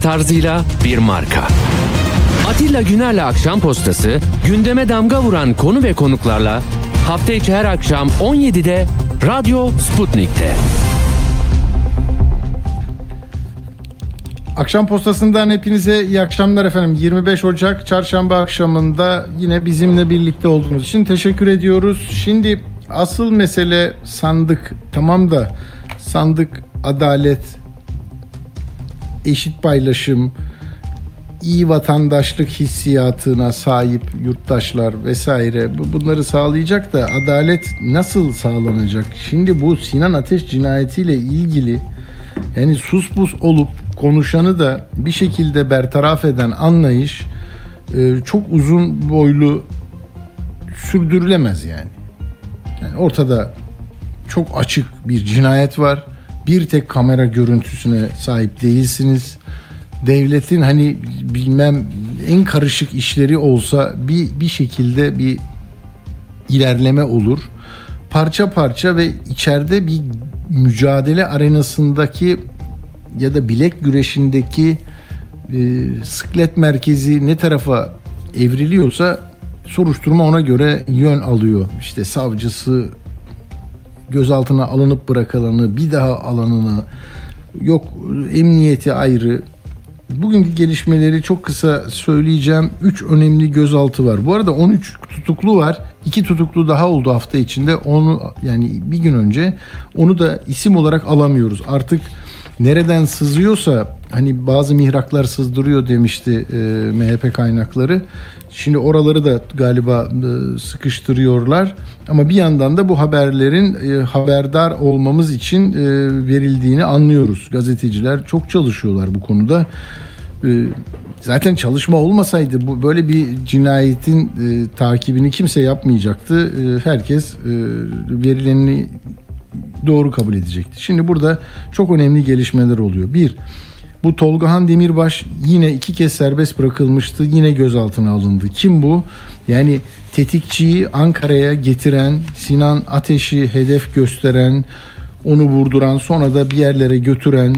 tarzıyla bir marka. Atilla Güner'le Akşam Postası gündeme damga vuran konu ve konuklarla hafta içi her akşam 17'de Radyo Sputnik'te. Akşam postasından hepinize iyi akşamlar efendim. 25 Ocak çarşamba akşamında yine bizimle birlikte olduğunuz için teşekkür ediyoruz. Şimdi asıl mesele sandık tamam da sandık adalet, eşit paylaşım, iyi vatandaşlık hissiyatına sahip yurttaşlar vesaire bu- bunları sağlayacak da adalet nasıl sağlanacak? Şimdi bu Sinan Ateş cinayetiyle ilgili yani sus pus olup konuşanı da bir şekilde bertaraf eden anlayış e, çok uzun boylu sürdürülemez yani. Yani ortada çok açık bir cinayet var. Bir tek kamera görüntüsüne sahip değilsiniz. Devletin hani bilmem en karışık işleri olsa bir bir şekilde bir ilerleme olur. Parça parça ve içeride bir mücadele arenasındaki ya da bilek güreşindeki e, sıklet merkezi ne tarafa evriliyorsa soruşturma ona göre yön alıyor. İşte savcısı gözaltına alınıp bırakılanı bir daha alanını yok emniyeti ayrı. Bugünkü gelişmeleri çok kısa söyleyeceğim. 3 önemli gözaltı var. Bu arada 13 tutuklu var. 2 tutuklu daha oldu hafta içinde. Onu yani bir gün önce onu da isim olarak alamıyoruz. Artık nereden sızıyorsa hani bazı mihraklar sızdırıyor demişti e, MHP kaynakları. Şimdi oraları da galiba e, sıkıştırıyorlar. Ama bir yandan da bu haberlerin e, haberdar olmamız için e, verildiğini anlıyoruz. Gazeteciler çok çalışıyorlar bu konuda. E, zaten çalışma olmasaydı bu böyle bir cinayetin e, takibini kimse yapmayacaktı. E, herkes e, verilenini doğru kabul edecekti. Şimdi burada çok önemli gelişmeler oluyor. Bir, bu Tolgahan Demirbaş yine iki kez serbest bırakılmıştı. Yine gözaltına alındı. Kim bu? Yani tetikçiyi Ankara'ya getiren, Sinan Ateş'i hedef gösteren, onu vurduran, sonra da bir yerlere götüren,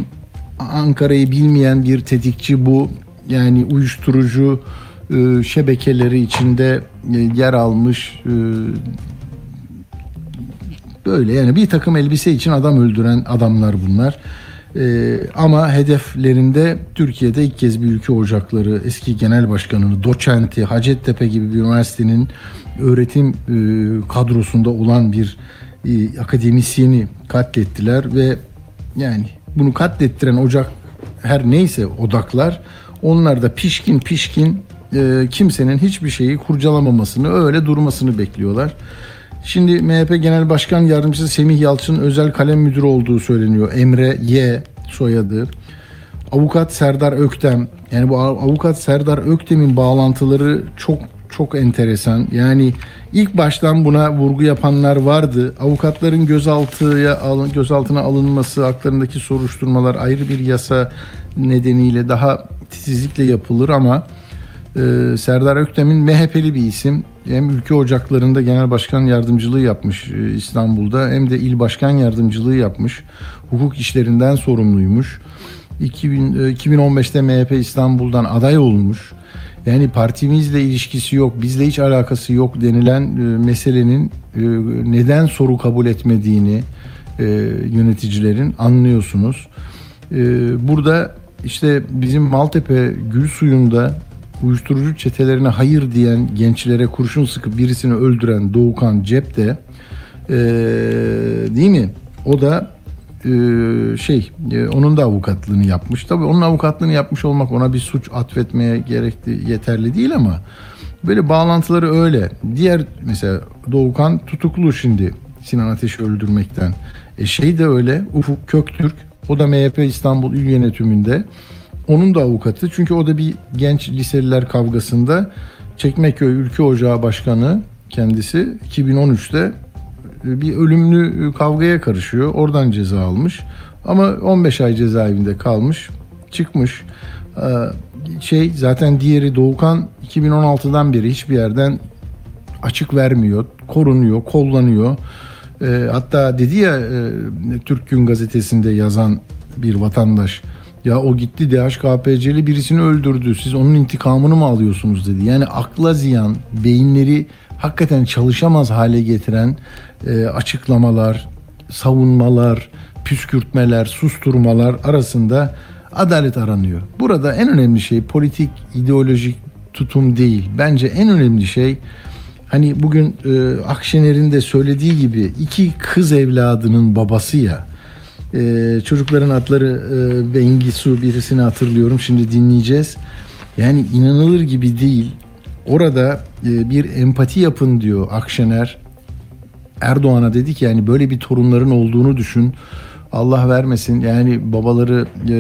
Ankara'yı bilmeyen bir tetikçi bu. Yani uyuşturucu e, şebekeleri içinde e, yer almış e, böyle yani bir takım elbise için adam öldüren adamlar bunlar. Ee, ama hedeflerinde Türkiye'de ilk kez bir ülke ocakları, eski genel başkanını, doçenti, Hacettepe gibi bir üniversitenin öğretim e, kadrosunda olan bir e, akademisyeni katlettiler ve yani bunu katlettiren ocak her neyse odaklar onlar da pişkin pişkin e, kimsenin hiçbir şeyi kurcalamamasını öyle durmasını bekliyorlar. Şimdi MHP Genel Başkan Yardımcısı Semih Yalçın özel kalem müdürü olduğu söyleniyor. Emre Y soyadı. Avukat Serdar Öktem. Yani bu avukat Serdar Öktem'in bağlantıları çok çok enteresan. Yani ilk baştan buna vurgu yapanlar vardı. Avukatların gözaltıya alın, gözaltına alınması, haklarındaki soruşturmalar ayrı bir yasa nedeniyle daha titizlikle yapılır ama ee, Serdar Öktem'in MHP'li bir isim. Hem ülke ocaklarında genel başkan yardımcılığı yapmış e, İstanbul'da hem de il başkan yardımcılığı yapmış. Hukuk işlerinden sorumluymuş. 2000, e, 2015'te MHP İstanbul'dan aday olmuş. Yani partimizle ilişkisi yok, bizle hiç alakası yok denilen e, meselenin e, neden soru kabul etmediğini yöneticilerin anlıyorsunuz. Burada işte bizim Maltepe Gül Suyu'nda uyuşturucu çetelerine hayır diyen gençlere kurşun sıkıp birisini öldüren Doğukan Cep de e, değil mi? O da e, şey e, onun da avukatlığını yapmış. Tabii onun avukatlığını yapmış olmak ona bir suç atfetmeye gerekli yeterli değil ama böyle bağlantıları öyle. Diğer mesela Doğukan tutuklu şimdi Sinan Ateş'i öldürmekten. E şey de öyle Ufuk Köktürk o da MHP İstanbul İl Yönetimi'nde. Onun da avukatı çünkü o da bir genç liseliler kavgasında Çekmeköy Ülke Ocağı Başkanı kendisi 2013'te bir ölümlü kavgaya karışıyor. Oradan ceza almış. Ama 15 ay cezaevinde kalmış. Çıkmış. Şey zaten diğeri Doğukan 2016'dan beri hiçbir yerden açık vermiyor. Korunuyor, kollanıyor. Hatta dedi ya Türk Gün gazetesinde yazan bir vatandaş Ya o gitti DHKPC'li birisini öldürdü. Siz onun intikamını mı alıyorsunuz dedi. Yani akla ziyan, beyinleri hakikaten çalışamaz hale getiren e, açıklamalar, savunmalar, püskürtmeler, susturmalar arasında adalet aranıyor. Burada en önemli şey politik, ideolojik tutum değil. Bence en önemli şey hani bugün e, Akşener'in de söylediği gibi iki kız evladının babası ya. E, çocukların adları e, Bengisu birisini hatırlıyorum. Şimdi dinleyeceğiz. Yani inanılır gibi değil. Orada e, bir empati yapın diyor Akşener. Erdoğan'a dedi ki yani böyle bir torunların olduğunu düşün. Allah vermesin yani babaları e,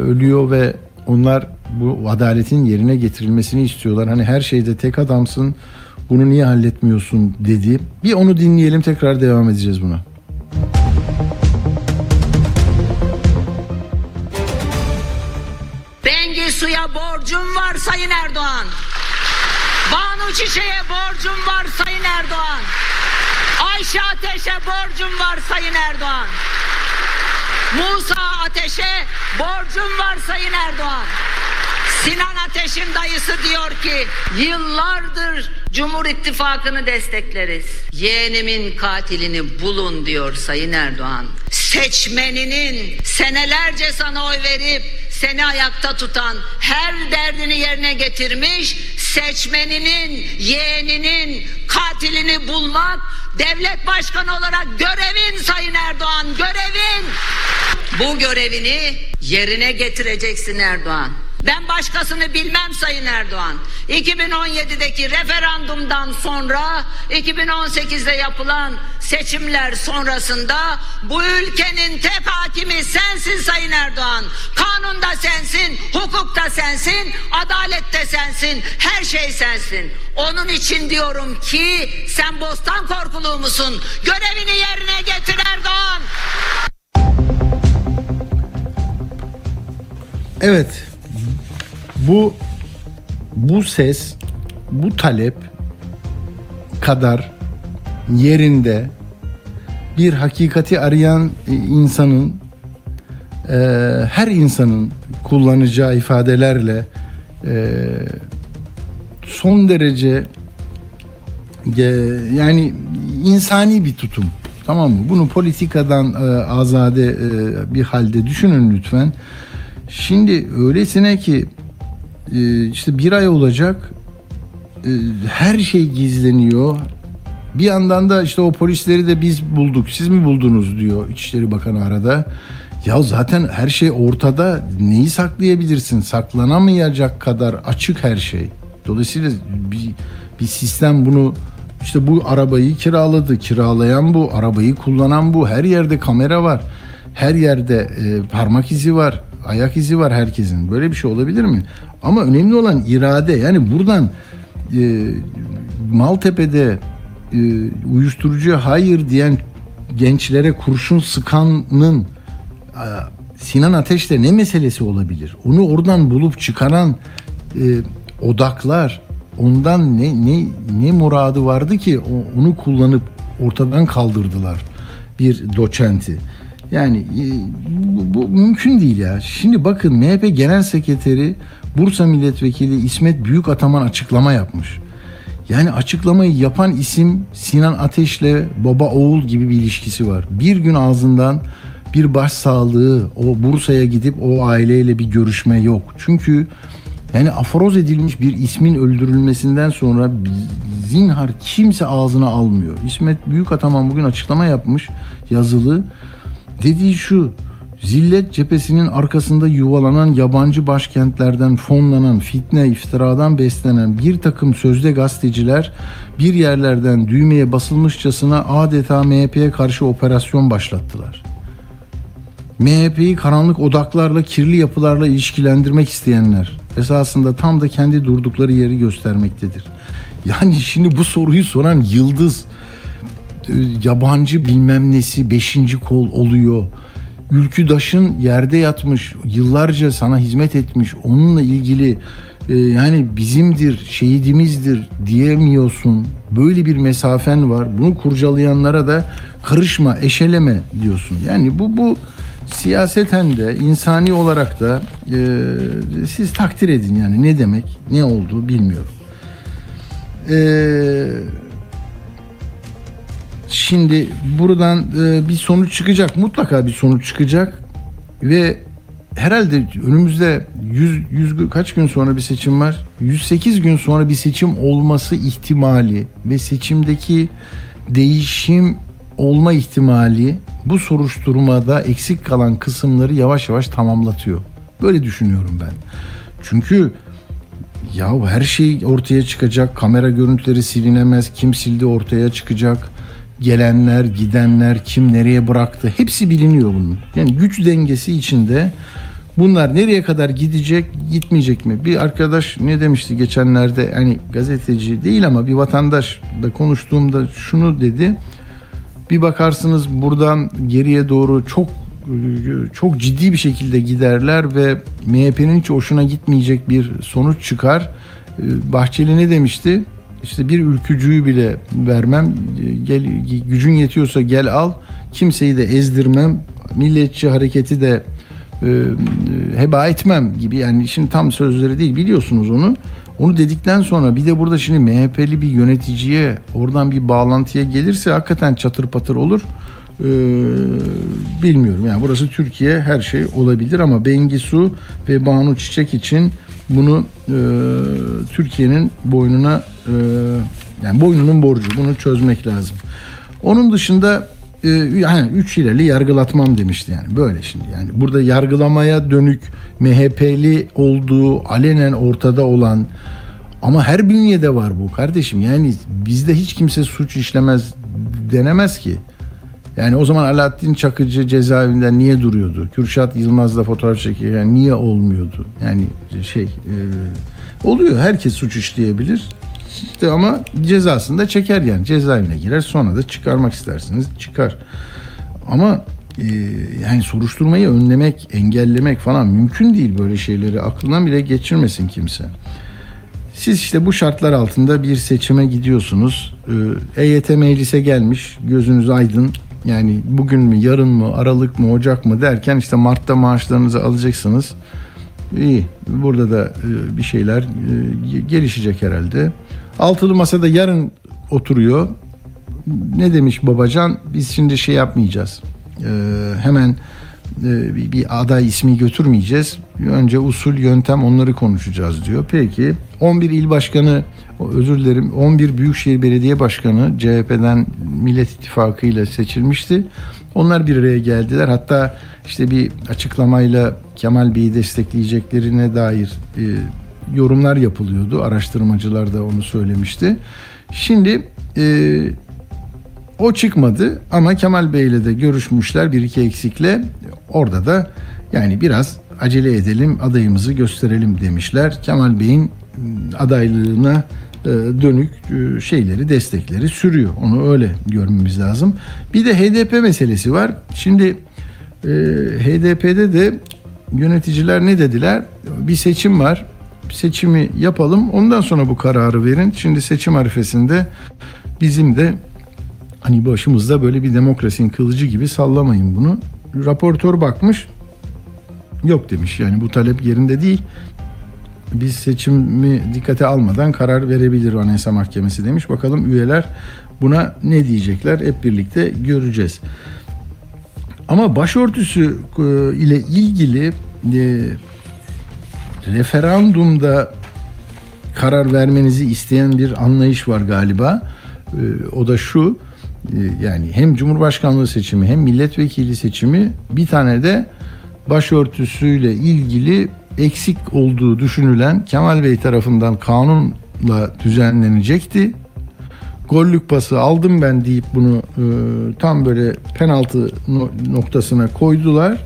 ölüyor ve onlar bu adaletin yerine getirilmesini istiyorlar. Hani her şeyde tek adamsın bunu niye halletmiyorsun dedi. Bir onu dinleyelim tekrar devam edeceğiz buna. Banu Çiçek'e borcum var Sayın Erdoğan. Ayşe Ateş'e borcum var Sayın Erdoğan. Musa Ateş'e borcum var Sayın Erdoğan. Sinan Ateş'in dayısı diyor ki yıllardır Cumhur İttifakı'nı destekleriz. Yeğenimin katilini bulun diyor Sayın Erdoğan. Seçmeninin senelerce sana oy verip seni ayakta tutan her derdini yerine getirmiş seçmeninin yeğeninin katilini bulmak devlet başkanı olarak görevin Sayın Erdoğan görevin. Bu görevini yerine getireceksin Erdoğan. Ben başkasını bilmem Sayın Erdoğan. 2017'deki referandumdan sonra 2018'de yapılan seçimler sonrasında bu ülkenin tek hakimi sensin Sayın Erdoğan. Kanun da sensin, hukuk da sensin, adalet de sensin, her şey sensin. Onun için diyorum ki sen bostan korkuluğu musun? Görevini yerine getir Erdoğan. Evet. Bu bu ses, bu talep kadar yerinde bir hakikati arayan e, insanın e, her insanın kullanacağı ifadelerle e, son derece e, yani insani bir tutum. Tamam mı? Bunu politikadan e, azade e, bir halde düşünün lütfen. Şimdi öylesine ki e, işte bir ay olacak e, her şey gizleniyor. Bir yandan da işte o polisleri de biz bulduk. Siz mi buldunuz diyor İçişleri Bakanı arada. Ya zaten her şey ortada. Neyi saklayabilirsin? Saklanamayacak kadar açık her şey. Dolayısıyla bir, bir sistem bunu işte bu arabayı kiraladı. Kiralayan bu, arabayı kullanan bu. Her yerde kamera var. Her yerde e, parmak izi var. Ayak izi var herkesin. Böyle bir şey olabilir mi? Ama önemli olan irade. Yani buradan e, Maltepe'de e, uyuşturucuya hayır diyen gençlere kurşun sıkanın e, Sinan Ateş'le ne meselesi olabilir? Onu oradan bulup çıkaran e, odaklar ondan ne ne ne muradı vardı ki onu kullanıp ortadan kaldırdılar bir doçenti. Yani e, bu, bu mümkün değil ya. Şimdi bakın MHP Genel Sekreteri Bursa Milletvekili İsmet Büyükataman açıklama yapmış. Yani açıklamayı yapan isim Sinan Ateş'le baba oğul gibi bir ilişkisi var. Bir gün ağzından bir başsağlığı o Bursa'ya gidip o aileyle bir görüşme yok. Çünkü yani aforoz edilmiş bir ismin öldürülmesinden sonra zinhar kimse ağzına almıyor. İsmet Büyükataman bugün açıklama yapmış yazılı. Dediği şu Zillet cephesinin arkasında yuvalanan yabancı başkentlerden fonlanan fitne iftiradan beslenen bir takım sözde gazeteciler bir yerlerden düğmeye basılmışçasına adeta MHP'ye karşı operasyon başlattılar. MHP'yi karanlık odaklarla, kirli yapılarla ilişkilendirmek isteyenler esasında tam da kendi durdukları yeri göstermektedir. Yani şimdi bu soruyu soran Yıldız e, yabancı bilmem nesi beşinci kol oluyor. Ülküdaşın yerde yatmış, yıllarca sana hizmet etmiş, onunla ilgili e, yani bizimdir, şehidimizdir diyemiyorsun. Böyle bir mesafen var. Bunu kurcalayanlara da karışma, eşeleme diyorsun. Yani bu bu siyaseten de insani olarak da e, siz takdir edin yani ne demek ne olduğu bilmiyorum. E, şimdi buradan e, bir sonuç çıkacak mutlaka bir sonuç çıkacak ve herhalde önümüzde 100, 100 kaç gün sonra bir seçim var 108 gün sonra bir seçim olması ihtimali ve seçimdeki değişim olma ihtimali bu soruşturmada eksik kalan kısımları yavaş yavaş tamamlatıyor. Böyle düşünüyorum ben. Çünkü ya her şey ortaya çıkacak. Kamera görüntüleri silinemez. Kim sildi ortaya çıkacak. Gelenler, gidenler, kim nereye bıraktı. Hepsi biliniyor bunun. Yani güç dengesi içinde bunlar nereye kadar gidecek, gitmeyecek mi? Bir arkadaş ne demişti geçenlerde hani gazeteci değil ama bir vatandaş da konuştuğumda şunu dedi. Bir bakarsınız buradan geriye doğru çok çok ciddi bir şekilde giderler ve MHP'nin hiç hoşuna gitmeyecek bir sonuç çıkar. Ee, Bahçeli ne demişti? İşte bir ülkücüyü bile vermem. Gel gücün yetiyorsa gel al. Kimseyi de ezdirmem. Milliyetçi hareketi de e, heba etmem gibi. Yani şimdi tam sözleri değil biliyorsunuz onu. Onu dedikten sonra bir de burada şimdi MHP'li bir yöneticiye oradan bir bağlantıya gelirse hakikaten çatır patır olur. Ee, bilmiyorum yani burası Türkiye her şey olabilir ama Bengisu ve Banu Çiçek için bunu e, Türkiye'nin boynuna e, yani boynunun borcu bunu çözmek lazım. Onun dışında e, yani üç ileri yargılatmam demişti yani böyle şimdi yani burada yargılamaya dönük MHP'li olduğu alenen ortada olan ama her bünyede var bu kardeşim yani bizde hiç kimse suç işlemez denemez ki. Yani o zaman Alaaddin Çakıcı cezaevinden niye duruyordu? Kürşat Yılmaz'la fotoğraf çekirken niye olmuyordu? Yani şey e, oluyor. Herkes suç işleyebilir. İşte ama cezasını da çeker yani. Cezaevine girer sonra da çıkarmak istersiniz çıkar. Ama e, yani soruşturmayı önlemek, engellemek falan mümkün değil böyle şeyleri. Aklından bile geçirmesin kimse. Siz işte bu şartlar altında bir seçime gidiyorsunuz. Ee, EYT meclise gelmiş. Gözünüz aydın. Yani bugün mü, yarın mı, Aralık mı, Ocak mı derken işte Mart'ta maaşlarınızı alacaksınız. İyi. Burada da e, bir şeyler e, gelişecek herhalde. Altılı masada yarın oturuyor. Ne demiş Babacan? Biz şimdi şey yapmayacağız. Hemen e, bir, bir aday ismi götürmeyeceğiz. Önce usul, yöntem onları konuşacağız diyor. Peki 11 il başkanı özür dilerim 11 Büyükşehir Belediye Başkanı CHP'den Millet İttifakı ile seçilmişti. Onlar bir araya geldiler. Hatta işte bir açıklamayla Kemal Bey'i destekleyeceklerine dair e, yorumlar yapılıyordu. Araştırmacılar da onu söylemişti. Şimdi e, o çıkmadı ama Kemal Bey ile de görüşmüşler bir iki eksikle. Orada da yani biraz acele edelim adayımızı gösterelim demişler. Kemal Bey'in adaylığına e, dönük e, şeyleri, destekleri sürüyor. Onu öyle görmemiz lazım. Bir de HDP meselesi var. Şimdi e, HDP'de de yöneticiler ne dediler? Bir seçim var. Seçimi yapalım. Ondan sonra bu kararı verin. Şimdi seçim arifesinde bizim de hani başımızda böyle bir demokrasinin kılıcı gibi sallamayın bunu. Raportör bakmış. Yok demiş. Yani bu talep yerinde değil biz seçimi dikkate almadan karar verebilir Anayasa Mahkemesi demiş. Bakalım üyeler buna ne diyecekler hep birlikte göreceğiz. Ama başörtüsü e, ile ilgili e, referandumda karar vermenizi isteyen bir anlayış var galiba. E, o da şu yani hem Cumhurbaşkanlığı seçimi hem milletvekili seçimi bir tane de başörtüsüyle ilgili eksik olduğu düşünülen Kemal Bey tarafından kanunla düzenlenecekti. Gollük pası aldım ben deyip bunu e, tam böyle penaltı noktasına koydular.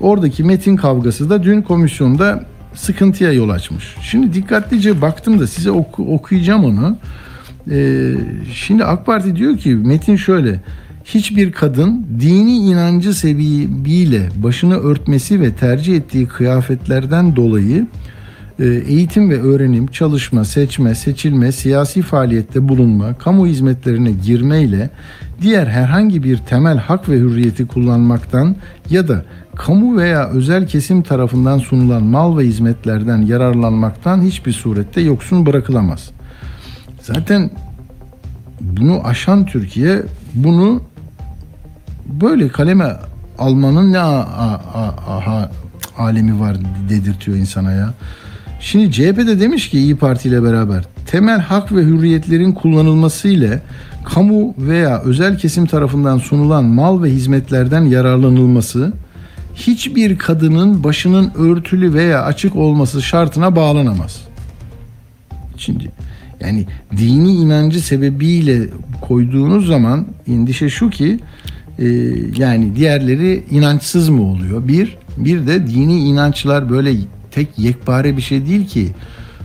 Oradaki metin kavgası da dün komisyonda sıkıntıya yol açmış. Şimdi dikkatlice baktım da size oku, okuyacağım onu. Ee, şimdi AK Parti diyor ki metin şöyle hiçbir kadın dini inancı sebebiyle başını örtmesi ve tercih ettiği kıyafetlerden dolayı e, eğitim ve öğrenim, çalışma, seçme, seçilme, siyasi faaliyette bulunma, kamu hizmetlerine girmeyle diğer herhangi bir temel hak ve hürriyeti kullanmaktan ya da kamu veya özel kesim tarafından sunulan mal ve hizmetlerden yararlanmaktan hiçbir surette yoksun bırakılamaz. Zaten bunu aşan Türkiye bunu böyle kaleme almanın ne a, alemi var dedirtiyor insana ya. Şimdi CHP de demiş ki İyi Parti ile beraber temel hak ve hürriyetlerin kullanılması ile kamu veya özel kesim tarafından sunulan mal ve hizmetlerden yararlanılması hiçbir kadının başının örtülü veya açık olması şartına bağlanamaz. Şimdi yani dini inancı sebebiyle koyduğunuz zaman endişe şu ki e, yani diğerleri inançsız mı oluyor? Bir, bir de dini inançlar böyle tek yekpare bir şey değil ki.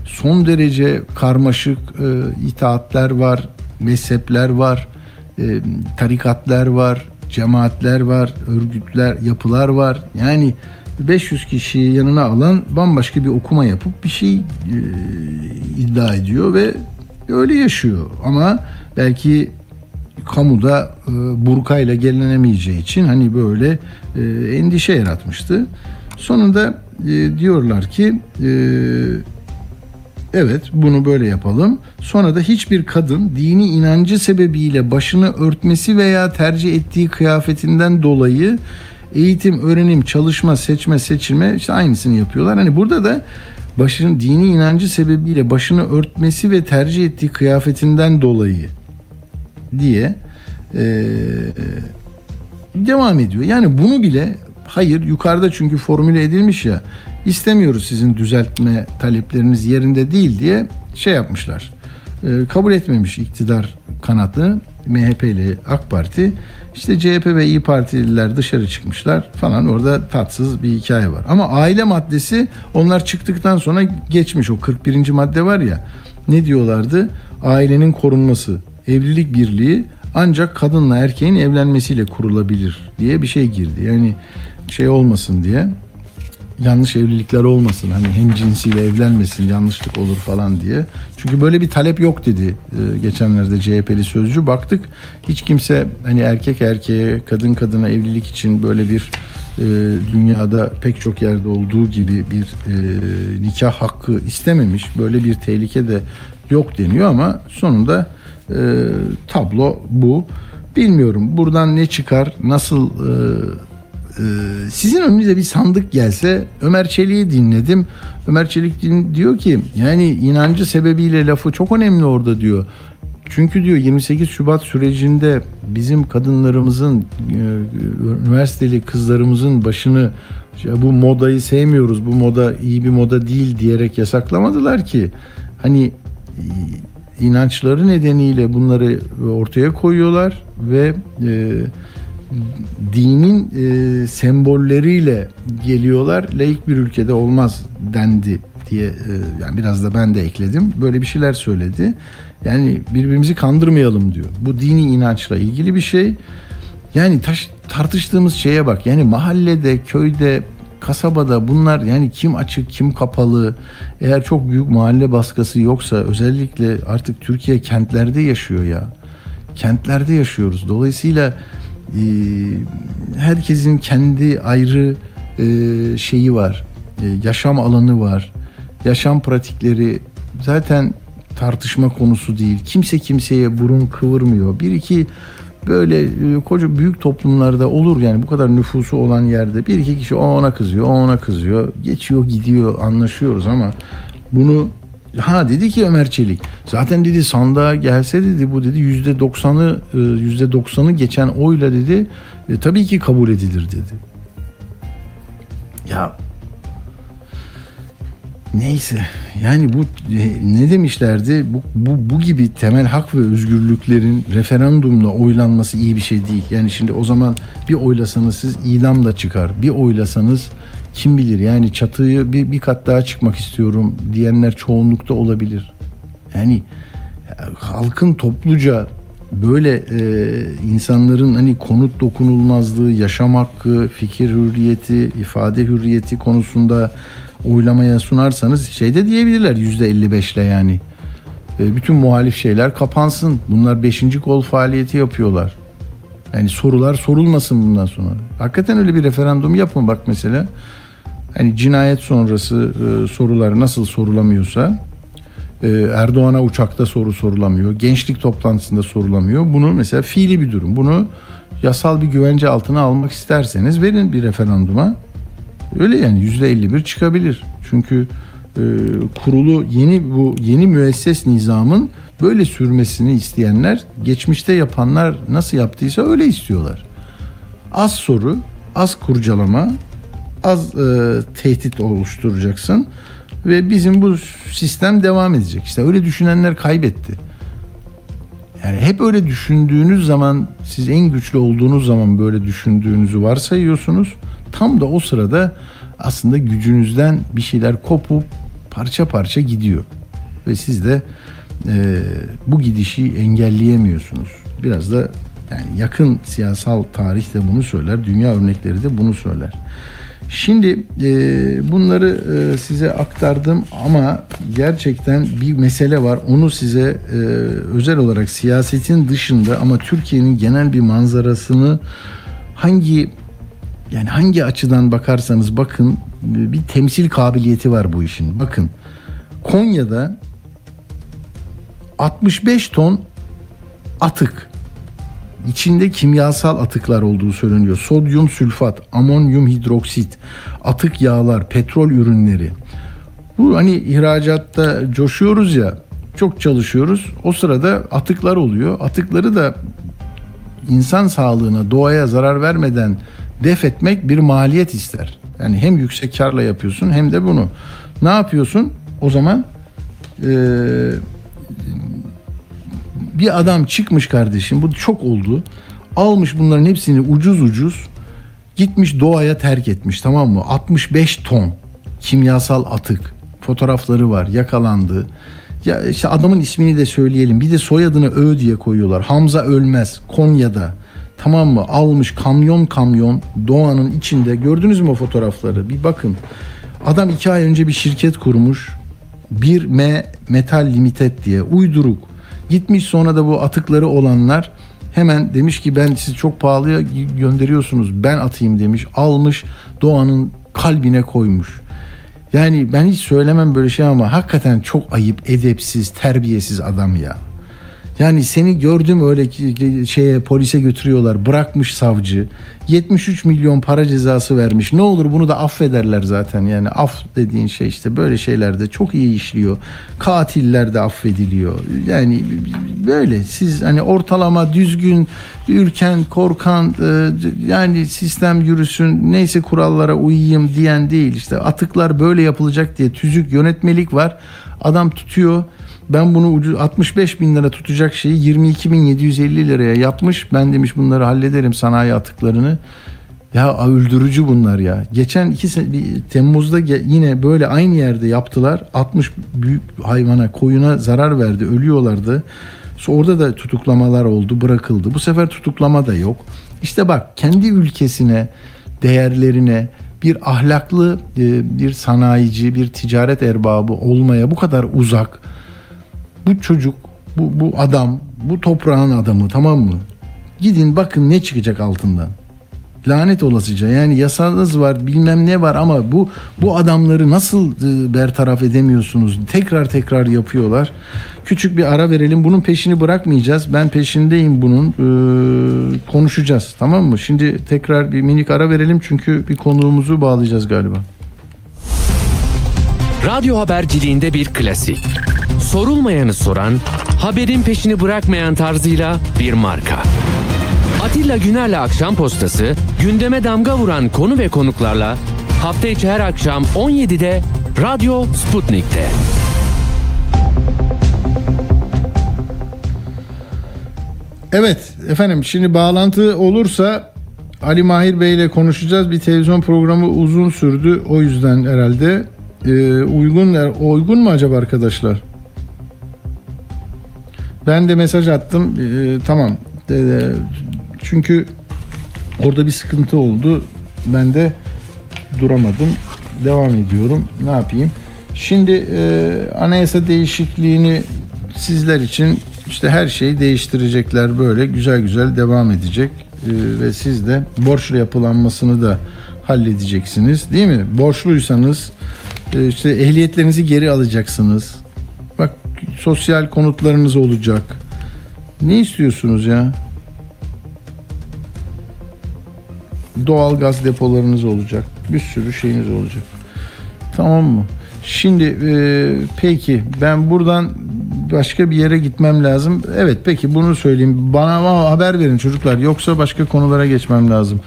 Son derece karmaşık e, itaatler var, mezhepler var, e, tarikatlar var, cemaatler var, örgütler, yapılar var. Yani 500 kişiyi yanına alan bambaşka bir okuma yapıp bir şey e, iddia ediyor ve öyle yaşıyor. Ama belki kamuda e, burkayla gelinemeyeceği için hani böyle e, endişe yaratmıştı. Sonunda e, diyorlar ki e, evet bunu böyle yapalım. Sonra da hiçbir kadın dini inancı sebebiyle başını örtmesi veya tercih ettiği kıyafetinden dolayı eğitim, öğrenim, çalışma, seçme, seçilme işte aynısını yapıyorlar. Hani burada da başının dini inancı sebebiyle başını örtmesi ve tercih ettiği kıyafetinden dolayı diye e, devam ediyor. Yani bunu bile hayır yukarıda çünkü formüle edilmiş ya istemiyoruz sizin düzeltme talepleriniz yerinde değil diye şey yapmışlar. E, kabul etmemiş iktidar kanatı MHP ile AK Parti. İşte CHP ve İyi Partililer dışarı çıkmışlar falan orada tatsız bir hikaye var. Ama aile maddesi onlar çıktıktan sonra geçmiş o 41. madde var ya ne diyorlardı? Ailenin korunması, evlilik birliği ancak kadınla erkeğin evlenmesiyle kurulabilir diye bir şey girdi. Yani şey olmasın diye yanlış evlilikler olmasın hani hem cinsiyle evlenmesin yanlışlık olur falan diye. Çünkü böyle bir talep yok dedi e, geçenlerde CHP'li sözcü. Baktık hiç kimse hani erkek erkeğe kadın kadına evlilik için böyle bir e, dünyada pek çok yerde olduğu gibi bir e, nikah hakkı istememiş. Böyle bir tehlike de yok deniyor ama sonunda e, tablo bu. Bilmiyorum buradan ne çıkar nasıl e, ee, sizin önünüze bir sandık gelse Ömer Çelik'i dinledim. Ömer Çelik diyor ki yani inancı sebebiyle lafı çok önemli orada diyor. Çünkü diyor 28 Şubat sürecinde bizim kadınlarımızın, e, üniversiteli kızlarımızın başını bu modayı sevmiyoruz, bu moda iyi bir moda değil diyerek yasaklamadılar ki. Hani e, inançları nedeniyle bunları ortaya koyuyorlar ve e, dinin e, sembolleriyle geliyorlar. Laik bir ülkede olmaz dendi diye e, yani biraz da ben de ekledim. Böyle bir şeyler söyledi. Yani birbirimizi kandırmayalım diyor. Bu dini inançla ilgili bir şey. Yani taş, tartıştığımız şeye bak. Yani mahallede, köyde, kasabada bunlar yani kim açık kim kapalı eğer çok büyük mahalle baskısı yoksa özellikle artık Türkiye kentlerde yaşıyor ya. Kentlerde yaşıyoruz. Dolayısıyla ee, herkesin kendi ayrı e, şeyi var. E, yaşam alanı var. Yaşam pratikleri zaten tartışma konusu değil. Kimse kimseye burun kıvırmıyor. Bir iki böyle e, koca büyük toplumlarda olur yani bu kadar nüfusu olan yerde bir iki kişi o ona kızıyor, o ona kızıyor. Geçiyor gidiyor anlaşıyoruz ama bunu Ha dedi ki Ömer Çelik zaten dedi sandığa gelse dedi bu dedi yüzde doksanı e, yüzde doksanı geçen oyla dedi e, tabii ki kabul edilir dedi. Ya neyse yani bu e, ne demişlerdi bu, bu, bu gibi temel hak ve özgürlüklerin referandumla oylanması iyi bir şey değil. Yani şimdi o zaman bir oylasanız siz idam da çıkar bir oylasanız kim bilir yani çatıyı bir, bir kat daha çıkmak istiyorum diyenler çoğunlukta olabilir. Yani halkın topluca böyle e, insanların hani konut dokunulmazlığı, yaşam hakkı, fikir hürriyeti, ifade hürriyeti konusunda oylamaya sunarsanız şey de diyebilirler yüzde 55 ile yani. E, bütün muhalif şeyler kapansın. Bunlar beşinci kol faaliyeti yapıyorlar. Yani sorular sorulmasın bundan sonra. Hakikaten öyle bir referandum yapın bak mesela. Hani cinayet sonrası e, sorular nasıl sorulamıyorsa e, Erdoğan'a uçakta soru sorulamıyor. Gençlik toplantısında sorulamıyor. Bunu mesela fiili bir durum. Bunu yasal bir güvence altına almak isterseniz verin bir referanduma. Öyle yani yüzde 51 çıkabilir. Çünkü e, kurulu yeni bu yeni müesses nizamın böyle sürmesini isteyenler geçmişte yapanlar nasıl yaptıysa öyle istiyorlar. Az soru, az kurcalama, az e, tehdit oluşturacaksın ve bizim bu sistem devam edecek. İşte öyle düşünenler kaybetti. Yani hep öyle düşündüğünüz zaman siz en güçlü olduğunuz zaman böyle düşündüğünüzü varsayıyorsunuz. Tam da o sırada aslında gücünüzden bir şeyler kopup parça parça gidiyor. Ve siz de e, bu gidişi engelleyemiyorsunuz. Biraz da yani yakın siyasal tarih de bunu söyler, dünya örnekleri de bunu söyler. Şimdi e, bunları e, size aktardım ama gerçekten bir mesele var. Onu size e, özel olarak siyasetin dışında ama Türkiye'nin genel bir manzarasını hangi yani hangi açıdan bakarsanız bakın bir temsil kabiliyeti var bu işin. Bakın Konya'da 65 ton atık içinde kimyasal atıklar olduğu söyleniyor. Sodyum sülfat, amonyum hidroksit, atık yağlar, petrol ürünleri. Bu hani ihracatta coşuyoruz ya, çok çalışıyoruz. O sırada atıklar oluyor. Atıkları da insan sağlığına, doğaya zarar vermeden def etmek bir maliyet ister. Yani hem yüksek karla yapıyorsun hem de bunu. Ne yapıyorsun? O zaman eee bir adam çıkmış kardeşim bu çok oldu. Almış bunların hepsini ucuz ucuz gitmiş doğaya terk etmiş tamam mı? 65 ton kimyasal atık fotoğrafları var yakalandı. Ya işte adamın ismini de söyleyelim. Bir de soyadını Ö diye koyuyorlar. Hamza Ölmez Konya'da. Tamam mı? Almış kamyon kamyon doğanın içinde. Gördünüz mü o fotoğrafları? Bir bakın. Adam iki ay önce bir şirket kurmuş. 1M Metal Limited diye uyduruk. Gitmiş sonra da bu atıkları olanlar hemen demiş ki ben sizi çok pahalıya gönderiyorsunuz ben atayım demiş. Almış doğanın kalbine koymuş. Yani ben hiç söylemem böyle şey ama hakikaten çok ayıp, edepsiz, terbiyesiz adam ya. Yani seni gördüm öyle ki şeye polise götürüyorlar. Bırakmış savcı. 73 milyon para cezası vermiş. Ne olur bunu da affederler zaten. Yani af dediğin şey işte böyle şeylerde çok iyi işliyor. Katiller de affediliyor. Yani böyle siz hani ortalama düzgün, ürken, korkan e, yani sistem yürüsün neyse kurallara uyayım diyen değil. İşte atıklar böyle yapılacak diye tüzük yönetmelik var. Adam tutuyor ben bunu ucuz 65 bin lira tutacak şeyi 22 bin 750 liraya yapmış. Ben demiş bunları hallederim sanayi atıklarını. Ya öldürücü bunlar ya. Geçen iki bir, Temmuz'da yine böyle aynı yerde yaptılar. 60 büyük hayvana, koyuna zarar verdi. Ölüyorlardı. Orada da tutuklamalar oldu, bırakıldı. Bu sefer tutuklama da yok. İşte bak kendi ülkesine, değerlerine, bir ahlaklı bir sanayici, bir ticaret erbabı olmaya bu kadar uzak bu çocuk, bu, bu adam, bu toprağın adamı tamam mı? Gidin bakın ne çıkacak altından. Lanet olasıca yani yasanız var bilmem ne var ama bu bu adamları nasıl e, bertaraf edemiyorsunuz? Tekrar tekrar yapıyorlar. Küçük bir ara verelim. Bunun peşini bırakmayacağız. Ben peşindeyim bunun. Ee, konuşacağız. Tamam mı? Şimdi tekrar bir minik ara verelim çünkü bir konuğumuzu bağlayacağız galiba. Radyo haberciliğinde bir klasik. Sorulmayanı soran, haberin peşini bırakmayan tarzıyla bir marka. Atilla Güner'le Akşam Postası, gündeme damga vuran konu ve konuklarla hafta içi her akşam 17'de Radyo Sputnik'te. Evet efendim şimdi bağlantı olursa Ali Mahir Bey ile konuşacağız. Bir televizyon programı uzun sürdü. O yüzden herhalde e, uygun uygun mu acaba arkadaşlar? Ben de mesaj attım. E, tamam. E, çünkü orada bir sıkıntı oldu. Ben de duramadım. Devam ediyorum. Ne yapayım? Şimdi e, anayasa değişikliğini sizler için işte her şeyi değiştirecekler böyle güzel güzel devam edecek. ve siz de borçlu yapılanmasını da halledeceksiniz değil mi? Borçluysanız e, işte ehliyetlerinizi geri alacaksınız. Sosyal konutlarınız olacak. Ne istiyorsunuz ya? Doğal gaz depolarınız olacak. Bir sürü şeyiniz olacak. Tamam mı? Şimdi e, peki ben buradan başka bir yere gitmem lazım. Evet peki bunu söyleyeyim. Bana haber verin çocuklar. Yoksa başka konulara geçmem lazım.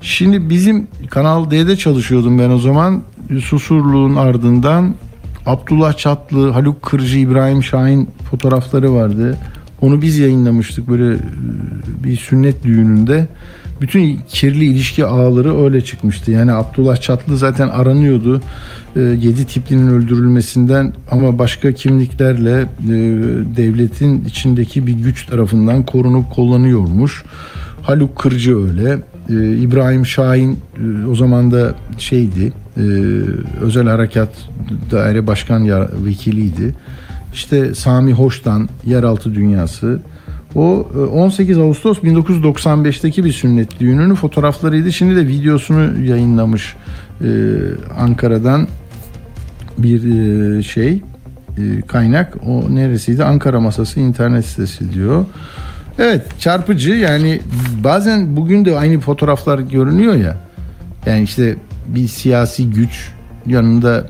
Şimdi bizim Kanal D'de çalışıyordum ben o zaman. Susurluğun ardından Abdullah Çatlı, Haluk Kırcı, İbrahim Şahin fotoğrafları vardı. Onu biz yayınlamıştık böyle e, bir sünnet düğününde. Bütün kirli ilişki ağları öyle çıkmıştı. Yani Abdullah Çatlı zaten aranıyordu. E, Yedi tiplinin öldürülmesinden ama başka kimliklerle e, devletin içindeki bir güç tarafından korunup kullanıyormuş. Haluk Kırcı öyle. İbrahim Şahin o zaman da şeydi. E, özel Harekat Daire Başkan Vekiliydi. İşte Sami Hoş'tan Yeraltı Dünyası. O e, 18 Ağustos 1995'teki bir sünnet düğününün fotoğraflarıydı. Şimdi de videosunu yayınlamış e, Ankara'dan bir e, şey e, kaynak. O neresiydi? Ankara Masası internet sitesi diyor. Evet çarpıcı yani bazen bugün de aynı fotoğraflar görünüyor ya. Yani işte bir siyasi güç yanında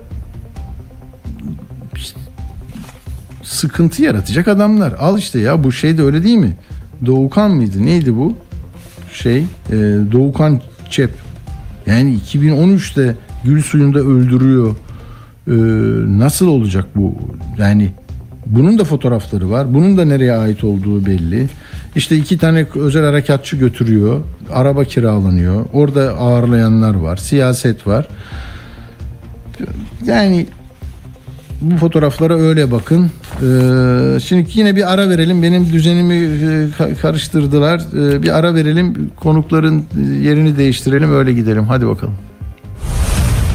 sıkıntı yaratacak adamlar. Al işte ya bu şey de öyle değil mi? Doğukan mıydı? Neydi bu? Şey e, Doğukan Çep. Yani 2013'te gül suyunda öldürüyor. E, nasıl olacak bu? Yani bunun da fotoğrafları var. Bunun da nereye ait olduğu belli. İşte iki tane özel harekatçı götürüyor. Araba kiralanıyor. Orada ağırlayanlar var. Siyaset var. Yani bu fotoğraflara öyle bakın. Ee, şimdi yine bir ara verelim. Benim düzenimi e, ka- karıştırdılar. Ee, bir ara verelim. Konukların yerini değiştirelim. Öyle gidelim. Hadi bakalım.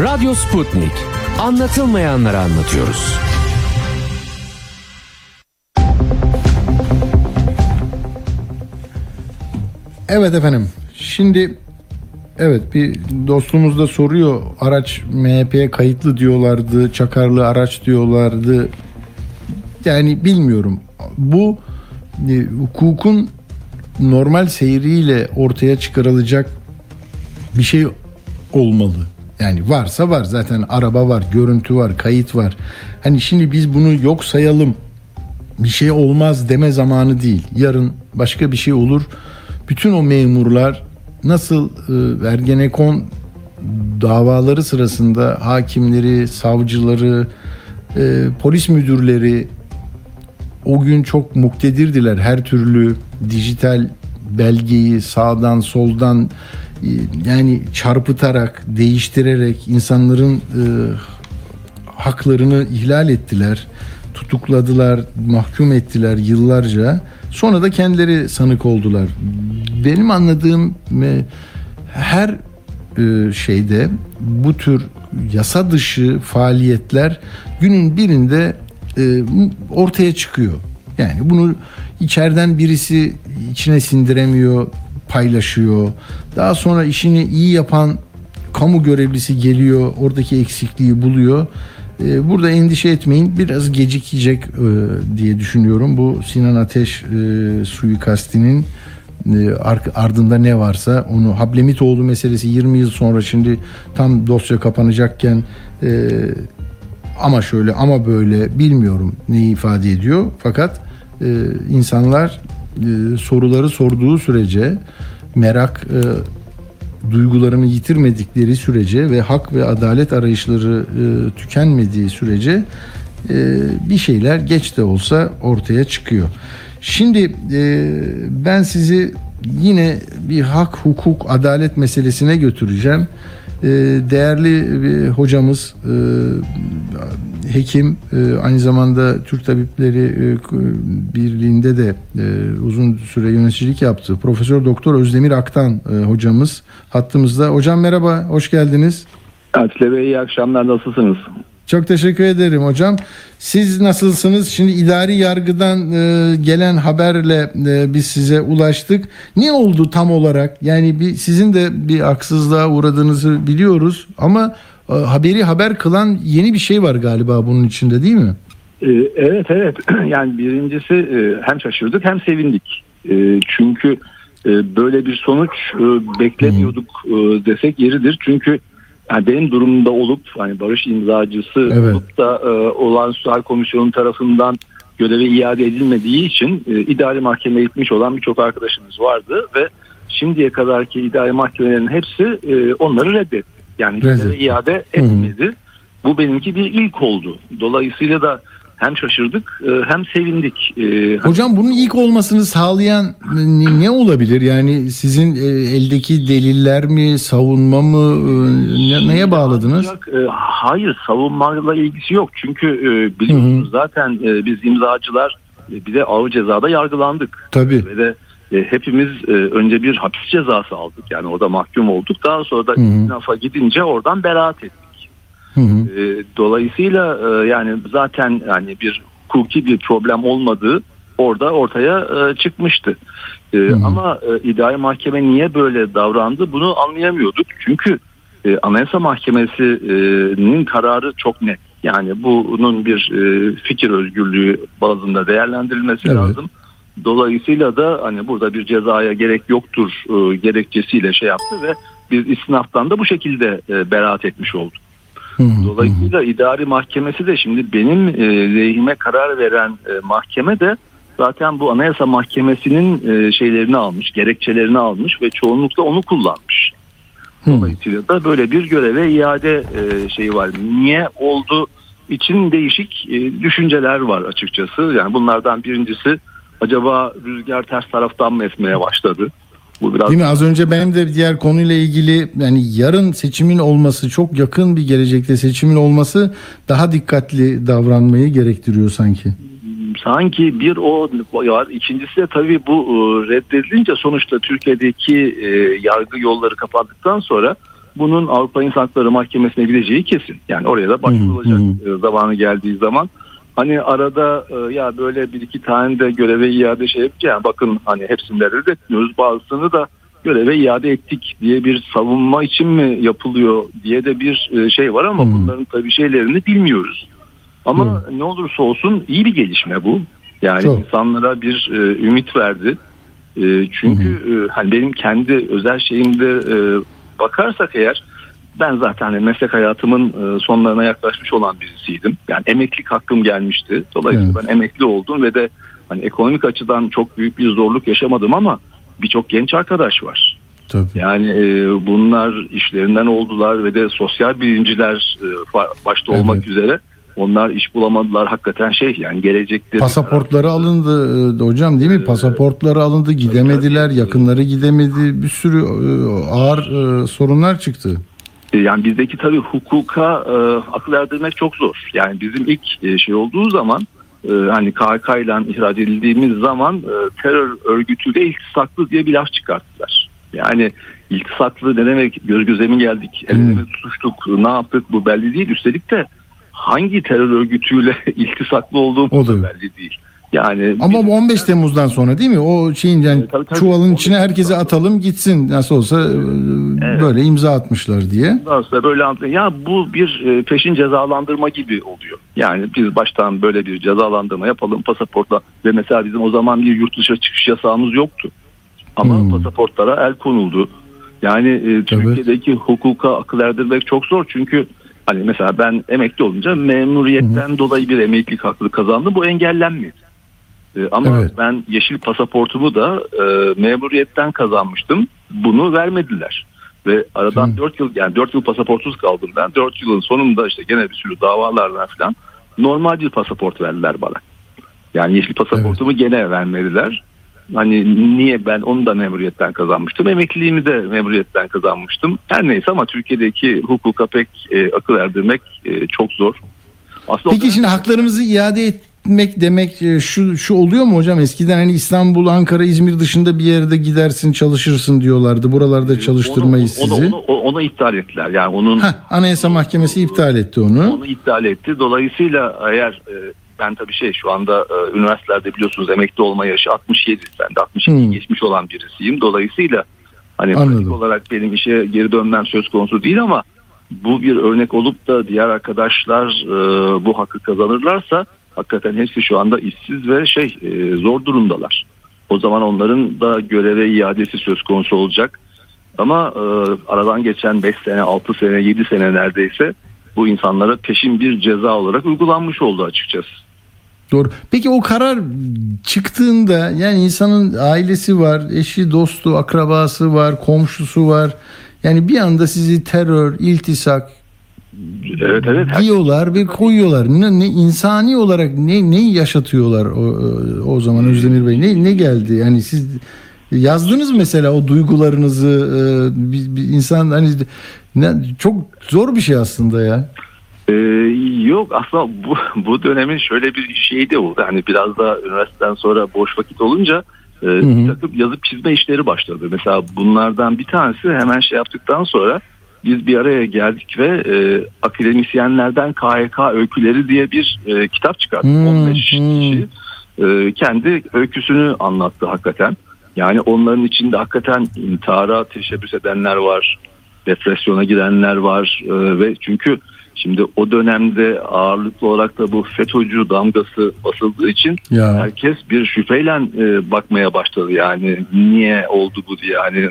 Radyo Sputnik. Anlatılmayanları anlatıyoruz. Evet efendim. Şimdi evet bir dostumuz da soruyor. Araç MHP'ye kayıtlı diyorlardı. Çakarlı araç diyorlardı. Yani bilmiyorum. Bu e, hukukun normal seyriyle ortaya çıkarılacak bir şey olmalı. Yani varsa var zaten araba var, görüntü var, kayıt var. Hani şimdi biz bunu yok sayalım. Bir şey olmaz deme zamanı değil. Yarın başka bir şey olur. Bütün o memurlar nasıl e, Ergenekon davaları sırasında hakimleri, savcıları, e, polis müdürleri o gün çok muktedirdiler her türlü dijital belgeyi sağdan soldan yani çarpıtarak değiştirerek insanların e, haklarını ihlal ettiler tutukladılar mahkum ettiler yıllarca sonra da kendileri sanık oldular benim anladığım e, her e, şeyde bu tür yasa dışı faaliyetler günün birinde e, ortaya çıkıyor. Yani bunu içeriden birisi içine sindiremiyor, paylaşıyor. Daha sonra işini iyi yapan kamu görevlisi geliyor, oradaki eksikliği buluyor. E, Burada endişe etmeyin, biraz gecikecek e, diye düşünüyorum. Bu Sinan Ateş e, suikastinin e, ar- ardında ne varsa onu Hablemitoğlu meselesi 20 yıl sonra şimdi tam dosya kapanacakken ama şöyle ama böyle bilmiyorum neyi ifade ediyor fakat insanlar e, soruları sorduğu sürece merak e, duygularını yitirmedikleri sürece ve hak ve adalet arayışları e, tükenmediği sürece e, bir şeyler geç de olsa ortaya çıkıyor. Şimdi e, ben sizi yine bir hak, hukuk, adalet meselesine götüreceğim. E, değerli bir hocamız, e, hekim, e, aynı zamanda Türk Tabipleri e, Birliği'nde de e, uzun süre yöneticilik yaptı. Profesör Doktor Özdemir Aktan hocamız hattımızda. Hocam merhaba, hoş geldiniz. Atilla Bey iyi akşamlar nasılsınız? Çok teşekkür ederim hocam. Siz nasılsınız? Şimdi idari yargıdan e, gelen haberle e, biz size ulaştık. Ne oldu tam olarak? Yani bir sizin de bir haksızlığa uğradığınızı biliyoruz ama haberi haber kılan yeni bir şey var galiba bunun içinde değil mi? Ee, evet evet yani birincisi e, hem şaşırdık hem sevindik. E, çünkü e, böyle bir sonuç e, beklemiyorduk desek yeridir. Çünkü yani benim durumunda olup hani barış imzacısı Evet. olup da olağanüstü hal komisyonu tarafından göreve iade edilmediği için idari mahkemeye gitmiş olan birçok arkadaşımız vardı ve şimdiye kadarki idari mahkemelerin hepsi onları reddetti. Yani Reddetti. iade etmedi. Bu benimki bir ilk oldu. Dolayısıyla da hem şaşırdık e, hem sevindik. E, Hocam bunun ilk olmasını sağlayan ne, olabilir? Yani sizin e, eldeki deliller mi, savunma mı, ne- neye bağladınız? Ancak, hayır savunmayla ilgisi yok. Çünkü biliyorsunuz zaten biz imzacılar bir de ağır cezada yargılandık. Tabii. Ve de e, hepimiz e, önce bir hapis cezası aldık. Yani orada mahkum olduk. Daha sonra da Hı hı. istinafa gidince oradan beraat ettik. Hı hı. E, dolayısıyla e, yani zaten yani bir hukuki bir problem olmadığı orada ortaya e, çıkmıştı. E, hı. Ama e, idari mahkeme niye böyle davrandı bunu anlayamıyorduk. Çünkü e, Anayasa Mahkemesi'nin kararı çok net. Yani bunun bir e, fikir özgürlüğü bazında değerlendirilmesi Evet. lazım. Dolayısıyla da hani burada bir cezaya gerek yoktur e, gerekçesiyle şey yaptı ve biz istinaftan da bu şekilde e, beraat etmiş olduk. Dolayısıyla idari mahkemesi de şimdi benim e, lehime karar veren e, mahkeme de zaten bu anayasa mahkemesinin e, şeylerini almış, gerekçelerini almış ve çoğunlukla onu kullanmış. Dolayısıyla da böyle bir göreve iade e, şeyi var. Niye oldu için değişik e, düşünceler var açıkçası. Yani bunlardan birincisi acaba rüzgar ters taraftan mı esmeye başladı? Bu biraz Değil mi? Az önce benim de diğer konuyla ilgili yani yarın seçimin olması çok yakın bir gelecekte seçimin olması daha dikkatli davranmayı gerektiriyor sanki. sanki bir o var. İkincisi de tabii bu e, reddedilince sonuçta Türkiye'deki e, yargı yolları kapandıktan sonra bunun Avrupa İnsan Hakları Mahkemesi'ne gideceği kesin. Yani oraya da başvurulacak e, zamanı geldiği zaman. Hani arada e, ya böyle bir iki tane de göreve iade şey yapacağım. Bakın hani hepsini de reddetmiyoruz. Bazısını da göreve iade ettik diye bir savunma için mi yapılıyor diye de bir e, şey var ama Hmm. bunların tabii şeylerini bilmiyoruz. Ama ne olursa olsun iyi bir gelişme bu. Yani Çok. insanlara bir e, ümit verdi. E, çünkü e, hani benim kendi özel şeyimde e, bakarsak eğer ben zaten hani meslek hayatımın e, sonlarına yaklaşmış olan birisiydim. Yani emeklilik hakkım gelmişti. Dolayısıyla ben emekli oldum ve de hani ekonomik açıdan çok büyük bir zorluk yaşamadım ama birçok genç arkadaş var. Tabii. Yani e, bunlar işlerinden oldular ve de sosyal bilimciler e, başta Evet. olmak üzere onlar iş bulamadılar. Hakikaten şey yani gelecekte Pasaportları alındı e, hocam değil mi? Pasaportları alındı, gidemediler, yakınları gidemedi. Bir sürü e, ağır sorunlar çıktı. E, Yani bizdeki tabii hukuka e, akıl erdirmek çok zor. Yani bizim ilk e, şey olduğu zaman e, hani KHK ile ihraç edildiğimiz zaman e, terör örgütüyle iltisaklı diye bir laf çıkarttılar. Yani iltisaklı ne demek göz göze mi geldik, el ele mi tutuştuk, ne yaptık bu belli değil. Üstelik de hangi terör örgütüyle iltisaklı olduğumuz O da- da belli değil. Yani Ama bu 15 Temmuz'dan sonra değil mi? O şeyin yani Evet, tabii, tabii. çuvalın içine herkese atalım gitsin. Nasıl olsa e, böyle imza atmışlar diye. Sonra böyle anlatıyor. Ya bu bir e, peşin cezalandırma gibi oluyor. Yani biz baştan böyle bir cezalandırma yapalım pasaportla ve mesela bizim o zaman bir yurt dışı çıkış yasağımız yoktu. Ama Hmm. pasaportlara el konuldu. Yani e, Türkiye'deki hukuka akıl erdirmek çok zor çünkü hani mesela ben emekli olunca memuriyetten dolayı bir emeklilik hakkı kazandım. Bu engellenmedi. E, ama Evet. ben yeşil pasaportumu da e, memuriyetten kazanmıştım. Bunu vermediler. Ve aradan Hı. 4 yıl yani 4 yıl pasaportsuz kaldım ben. 4 yılın sonunda işte gene bir sürü davalarla falan normal bir pasaport verdiler bana. Yani yeşil pasaportumu gene vermediler. Hani niye ben onu da memuriyetten kazanmıştım. Emekliliğimi de memuriyetten kazanmıştım. Her neyse ama Türkiye'deki hukuka pek e, akıl erdirmek e, çok zor. Aslında Peki şimdi haklarımızı iade etmek demek e, şu şu oluyor mu hocam? Eskiden hani İstanbul, Ankara, İzmir dışında bir yerde gidersin, çalışırsın diyorlardı. Buralarda çalıştırmayız onu, sizi. Onu, onu, onu iptal ettiler. Yani onun Heh, Anayasa Mahkemesi iptal etti onu. onu iptal etti. Dolayısıyla eğer e, ben tabii şey şu anda e, üniversitelerde biliyorsunuz emekli olma yaşı 67. Ben de 62 Hmm. geçmiş olan birisiyim. Dolayısıyla hani pratik olarak benim işe geri dönmem söz konusu değil ama bu bir örnek olup da diğer arkadaşlar bu hakkı kazanırlarsa hakikaten hepsi şu anda işsiz ve şey e, zor durumdalar. O zaman onların da göreve iadesi söz konusu olacak. Ama e, aradan geçen 5 sene, 6 sene, 7 sene neredeyse bu insanlara peşin bir ceza olarak uygulanmış oldu açıkçası. Doğru. Peki o karar çıktığında yani insanın ailesi var, eşi, dostu, akrabası var, komşusu var. Yani bir anda sizi terör, iltisak Evet evet. diyorlar ve koyuyorlar. Ne, ne insani olarak ne ne yaşatıyorlar o, o zaman Özdemir Bey? Ne ne geldi? Yani siz yazdınız mesela o duygularınızı e, bir, bir insan hani ne, çok zor bir şey aslında ya. Ee, yok aslında bu, bu dönemin şöyle bir şeyi de oldu. Hani biraz da üniversiteden sonra boş vakit olunca e, bir takım yazıp çizme işleri başladı. Mesela bunlardan bir tanesi hemen şey yaptıktan sonra biz bir araya geldik ve e, akademisyenlerden KHK öyküleri diye bir e, kitap çıkarttık. Hmm, 15 hmm. kişi e, kendi öyküsünü anlattı hakikaten. Yani onların içinde hakikaten intihara teşebbüs edenler var, depresyona girenler var e, ve çünkü şimdi o dönemde ağırlıklı olarak da bu FETÖ'cü damgası basıldığı için Ya. herkes bir şüpheyle e, bakmaya başladı yani niye oldu bu diye yani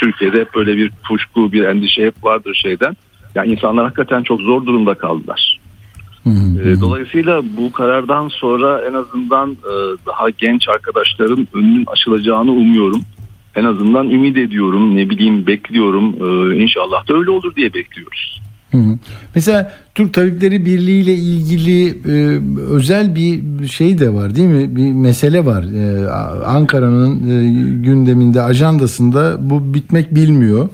Türkiye'de hep böyle bir kuşku bir endişe hep vardır şeyden. Yani insanlar hakikaten çok zor durumda kaldılar. Hı hı. E, Dolayısıyla bu karardan sonra en azından e, daha genç arkadaşların önünün açılacağını umuyorum. En azından ümit ediyorum, ne bileyim bekliyorum. E, İnşallah da öyle olur diye bekliyoruz. Hı hı. Mesela Türk Tabipleri Birliği ile ilgili e, özel bir şey de var değil mi? Bir mesele var. E, Ankara'nın e, gündeminde, ajandasında bu bitmek bilmiyor.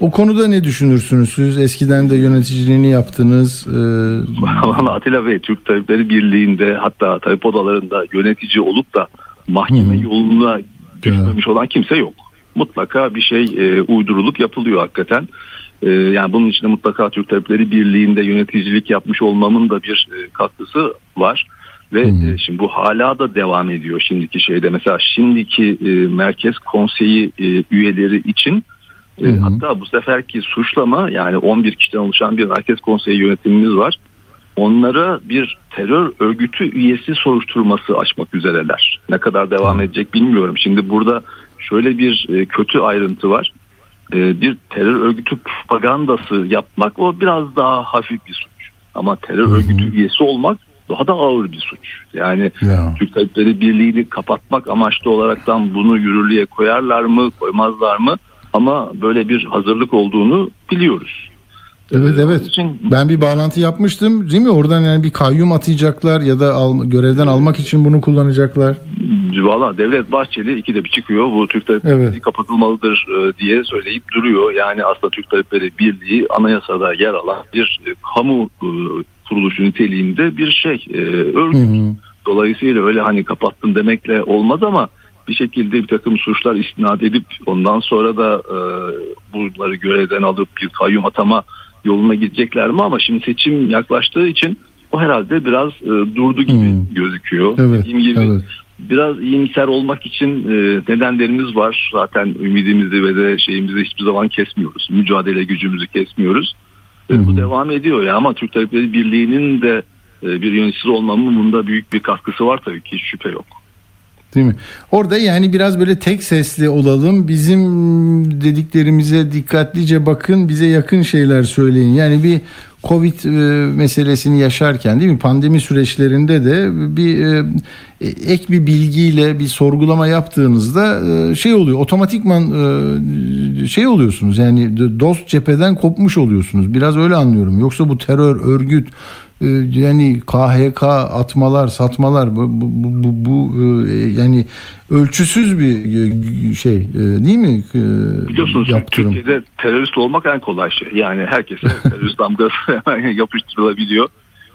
O konuda ne düşünürsünüz siz? Eskiden de yöneticiliğini yaptınız. E, Atilla Bey Türk Tabipleri Birliği'nde hatta tabip odalarında yönetici olup da mahkeme Hı hı. yoluna düşmemiş olan kimse yok. Mutlaka bir şey e, uydurulup yapılıyor hakikaten. E, yani bunun için de mutlaka Türk Tabipleri Birliği'nde yöneticilik yapmış olmamın da bir e, katkısı var. Ve e, şimdi bu hala da devam ediyor şimdiki şeyde. Mesela şimdiki e, Merkez Konseyi e, üyeleri için e, hı. hatta bu seferki suçlama yani 11 kişiden oluşan bir Merkez Konseyi yönetimimiz var onlara bir terör örgütü üyesi soruşturması açmak üzereler. Ne kadar devam edecek bilmiyorum. Şimdi burada şöyle bir kötü ayrıntı var. E, Bir terör örgütü propagandası yapmak o biraz daha hafif bir suç. Ama terör örgütü üyesi olmak daha da ağır bir suç. Yani ya. Türk Tabipleri Birliği'ni kapatmak amaçlı olaraktan bunu yürürlüğe koyarlar mı koymazlar mı? Ama böyle bir hazırlık olduğunu biliyoruz. Evet evet. onun için Ben bir bağlantı yapmıştım. Değil mi? Oradan yani bir kayyum atayacaklar ya da al, görevden almak için bunu kullanacaklar. Valla Devlet Bahçeli ikide bir çıkıyor. Bu Türk Tabipleri Evet. Birliği kapatılmalıdır e, diye söyleyip duruyor. Yani aslında Türk Tabipleri Birliği anayasada yer alan bir e, kamu e, kuruluşu niteliğinde bir şey e, Hı örgüt. hı. Dolayısıyla öyle hani kapattın demekle olmaz ama bir şekilde bir takım suçlar istinad edip ondan sonra da e, bunları görevden alıp bir kayyum atama yoluna gidecekler mi ama şimdi seçim yaklaştığı için o herhalde biraz e, durdu gibi Hmm. gözüküyor. Evet. Dediğim gibi evet. biraz iyimser olmak için e, nedenlerimiz var. Zaten ümidimizi ve de şeyimizi hiçbir zaman kesmiyoruz. Mücadele gücümüzü kesmiyoruz. E, bu devam ediyor ya ama Türk Tabipleri Birliği'nin de e, bir yöneticisi olmamın bunda büyük bir katkısı var tabii ki şüphe yok. Değil mi? Orada yani biraz böyle tek sesli olalım. Bizim dediklerimize dikkatlice bakın. Bize yakın şeyler söyleyin. Yani bir Covid e, meselesini yaşarken değil mi? Pandemi süreçlerinde de bir e, ek bir bilgiyle bir sorgulama yaptığınızda e, şey oluyor. Otomatikman şey oluyorsunuz. Yani dost cepheden kopmuş oluyorsunuz. Biraz öyle anlıyorum. Yoksa bu terör, örgüt yani KHK atmalar, satmalar bu bu bu, bu, e, yani ölçüsüz bir e, şey e, değil mi? Biliyorsunuz yaptırım. Türkiye'de terörist olmak en kolay şey. Yani herkese terörist damgası yapıştırılabiliyor.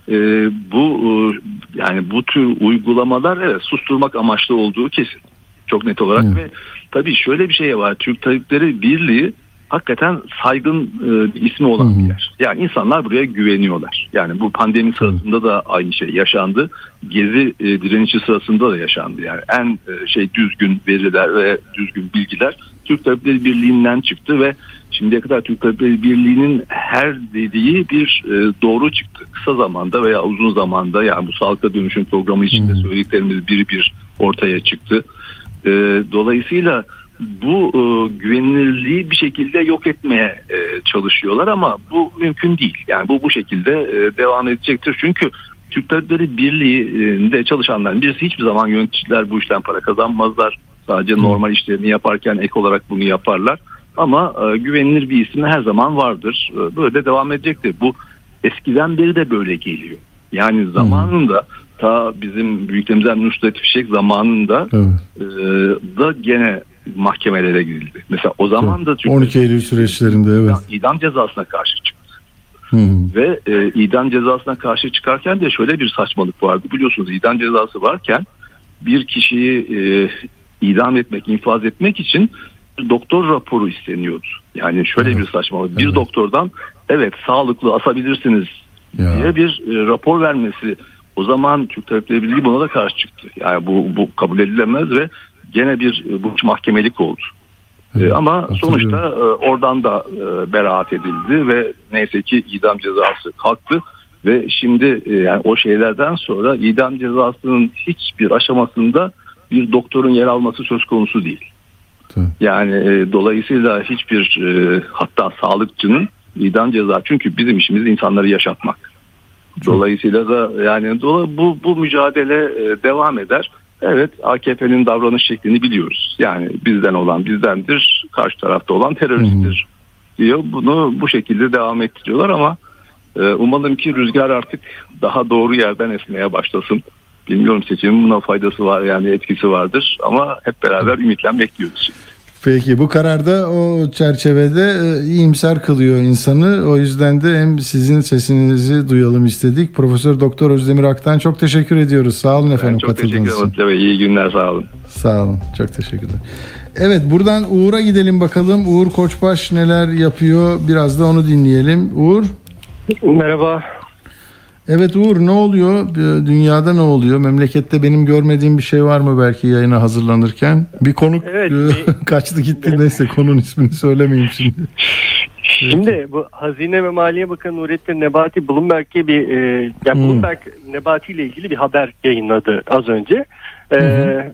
Ee, bu yani bu tür uygulamalar evet susturmak amaçlı olduğu kesin. Çok net olarak Hı. ve tabii şöyle bir şey var. Türk Tabipleri Birliği hakikaten saygın e, bir ismi olan bir yer. Yani insanlar buraya güveniyorlar. Yani bu pandemi sırasında da aynı şey yaşandı. Gezi e, direnişi sırasında da yaşandı. Yani en e, şey düzgün veriler ve düzgün bilgiler Türk Tabipleri Birliği'nden çıktı ve şimdiye kadar Türk Tabipleri Birliği'nin her dediği bir e, doğru çıktı. Kısa zamanda veya uzun zamanda yani bu sağlıkta dönüşüm programı içinde söylediklerimiz bir bir ortaya çıktı. E, dolayısıyla bu e, güvenilirliği bir şekilde yok etmeye e, çalışıyorlar ama bu mümkün değil. Yani bu bu şekilde e, devam edecektir. Çünkü Türk Tabipleri Birliği'nde çalışanların birisi hiçbir zaman yöneticiler bu işten para kazanmazlar. Sadece normal işlerini yaparken ek olarak bunu yaparlar. Ama e, güvenilir bir isim her zaman vardır. E, böyle devam edecektir. Bu eskiden beri de böyle geliyor. Yani zamanında ta bizim büyüklerimizden Nusret Fişek zamanında Evet. e, da gene mahkemelere gidildi. Mesela o zaman da Türk 12 Eylül süreçlerinde evet. idam cezasına karşı çıktı. Hı hı. Ve e, idam cezasına karşı çıkarken de şöyle bir saçmalık vardı. Biliyorsunuz idam cezası varken bir kişiyi e, idam etmek, infaz etmek için doktor raporu isteniyordu. Yani şöyle Evet. bir saçmalık. Bir Evet. doktordan evet sağlıklı asabilirsiniz Ya. diye bir e, rapor vermesi. O zaman Türk Tabipleri Birliği buna da karşı çıktı. Yani bu, bu kabul edilemez ve gene bir e, bu mahkemelik oldu. E, Evet, ama sonuçta e, oradan da beraat edildi ve neyse ki idam cezası kalktı ve şimdi yani o şeylerden sonra idam cezasının hiçbir aşamasında bir doktorun yer alması söz konusu değil. Tabii. Yani e, dolayısıyla hiçbir e, hatta sağlıkçının idam cezası çünkü bizim işimiz insanları yaşatmak. Dolayısıyla da yani bu bu mücadele e, devam eder. Evet AKP'nin davranış şeklini biliyoruz. Yani bizden olan bizdendir, karşı tarafta olan teröristtir diyor. Bunu bu şekilde devam ettiriyorlar ama e, umalım ki rüzgar artık daha doğru yerden esmeye başlasın. Bilmiyorum seçimin buna faydası var yani etkisi vardır ama hep beraber ümitle bekliyoruz şimdi. Peki bu kararda o çerçevede e, iyimser kılıyor insanı. O yüzden de hem sizin sesinizi duyalım istedik. Profesör Doktor Özdemir Aktan çok teşekkür ediyoruz. Sağ olun Ben efendim çok teşekkür katıldığınız ederim için. Atilla Bey. İyi günler sağ olun. Sağ olun. Çok teşekkürler. Evet buradan Uğur'a gidelim bakalım. Uğur Koçbaş neler yapıyor? Biraz da onu dinleyelim. Uğur. Merhaba. Evet Uğur ne oluyor? Dünyada ne oluyor? Memlekette benim görmediğim bir şey var mı belki yayına hazırlanırken? Bir konuk Evet, kaçtı gitti neyse konunun ismini söylemeyeyim şimdi. Şimdi bu Hazine ve Maliye Bakanı Nurettin Nebati Bloomberg'e bir e, yani Hmm. Bloomberg Nebati ile ilgili bir haber yayınladı az önce. E, Hı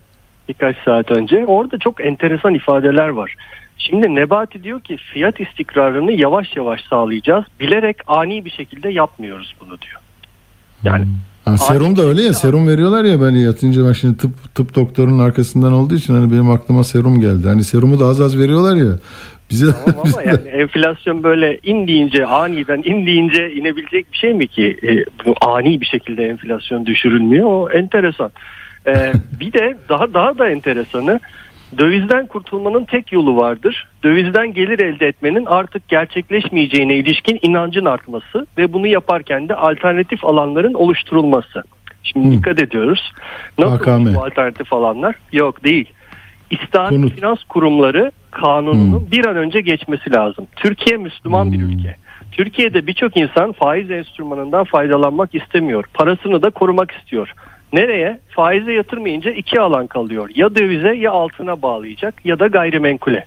birkaç saat önce. Orada çok enteresan ifadeler var. Şimdi Nebati diyor ki fiyat istikrarını yavaş yavaş sağlayacağız. Bilerek ani bir şekilde yapmıyoruz bunu diyor. Yani Ha, serum da öyle ya serum veriyorlar ya ben yatınca ben şimdi tıp tıp doktorunun arkasından olduğu için hani benim aklıma serum geldi. Hani serumu da az az veriyorlar ya. Bize Tamam ama yani enflasyon böyle indiğince aniden indiğince inebilecek bir şey mi ki? E, bu ani bir şekilde enflasyon düşürülmüyor. O enteresan. E, bir de daha daha da enteresanı dövizden kurtulmanın tek yolu vardır. Dövizden gelir elde etmenin artık gerçekleşmeyeceğine ilişkin inancın artması ve bunu yaparken de alternatif alanların oluşturulması. Şimdi Hı. dikkat ediyoruz. Nasıl AKM. bu alternatif alanlar? Yok değil. İstihbarat Konut. finans kurumları kanununun bir an önce geçmesi lazım. Türkiye Müslüman bir Hmm. ülke. Türkiye'de birçok insan faiz enstrümanından faydalanmak istemiyor. Parasını da korumak istiyor. Nereye? Faize yatırmayınca iki alan kalıyor. Ya dövize ya altına bağlayacak ya da gayrimenkule.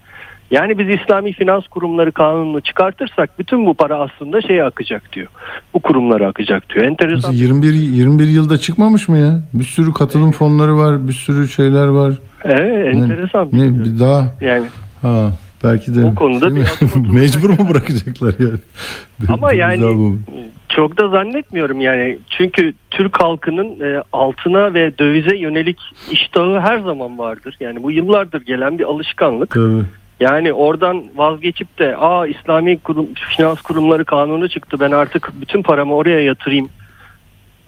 Yani biz İslami finans kurumları kanununu çıkartırsak bütün bu para aslında şeye akacak diyor. Bu kurumlara akacak diyor. Enteresan. 21 21 yılda çıkmamış mı ya? Bir sürü katılım fonları var, bir sürü şeyler var. Evet, enteresan. Ne bir daha Yani ha belki de O konuda bir mecbur mu bırakacaklar yani? Ama yani bu. çok da zannetmiyorum yani. Çünkü Türk halkının e, altına ve dövize yönelik iştahı her zaman vardır. Yani bu yıllardır gelen bir alışkanlık. Tabii. Yani oradan vazgeçip de aa İslami kurum, finans kurumları kanunu çıktı ben artık bütün paramı oraya yatırayım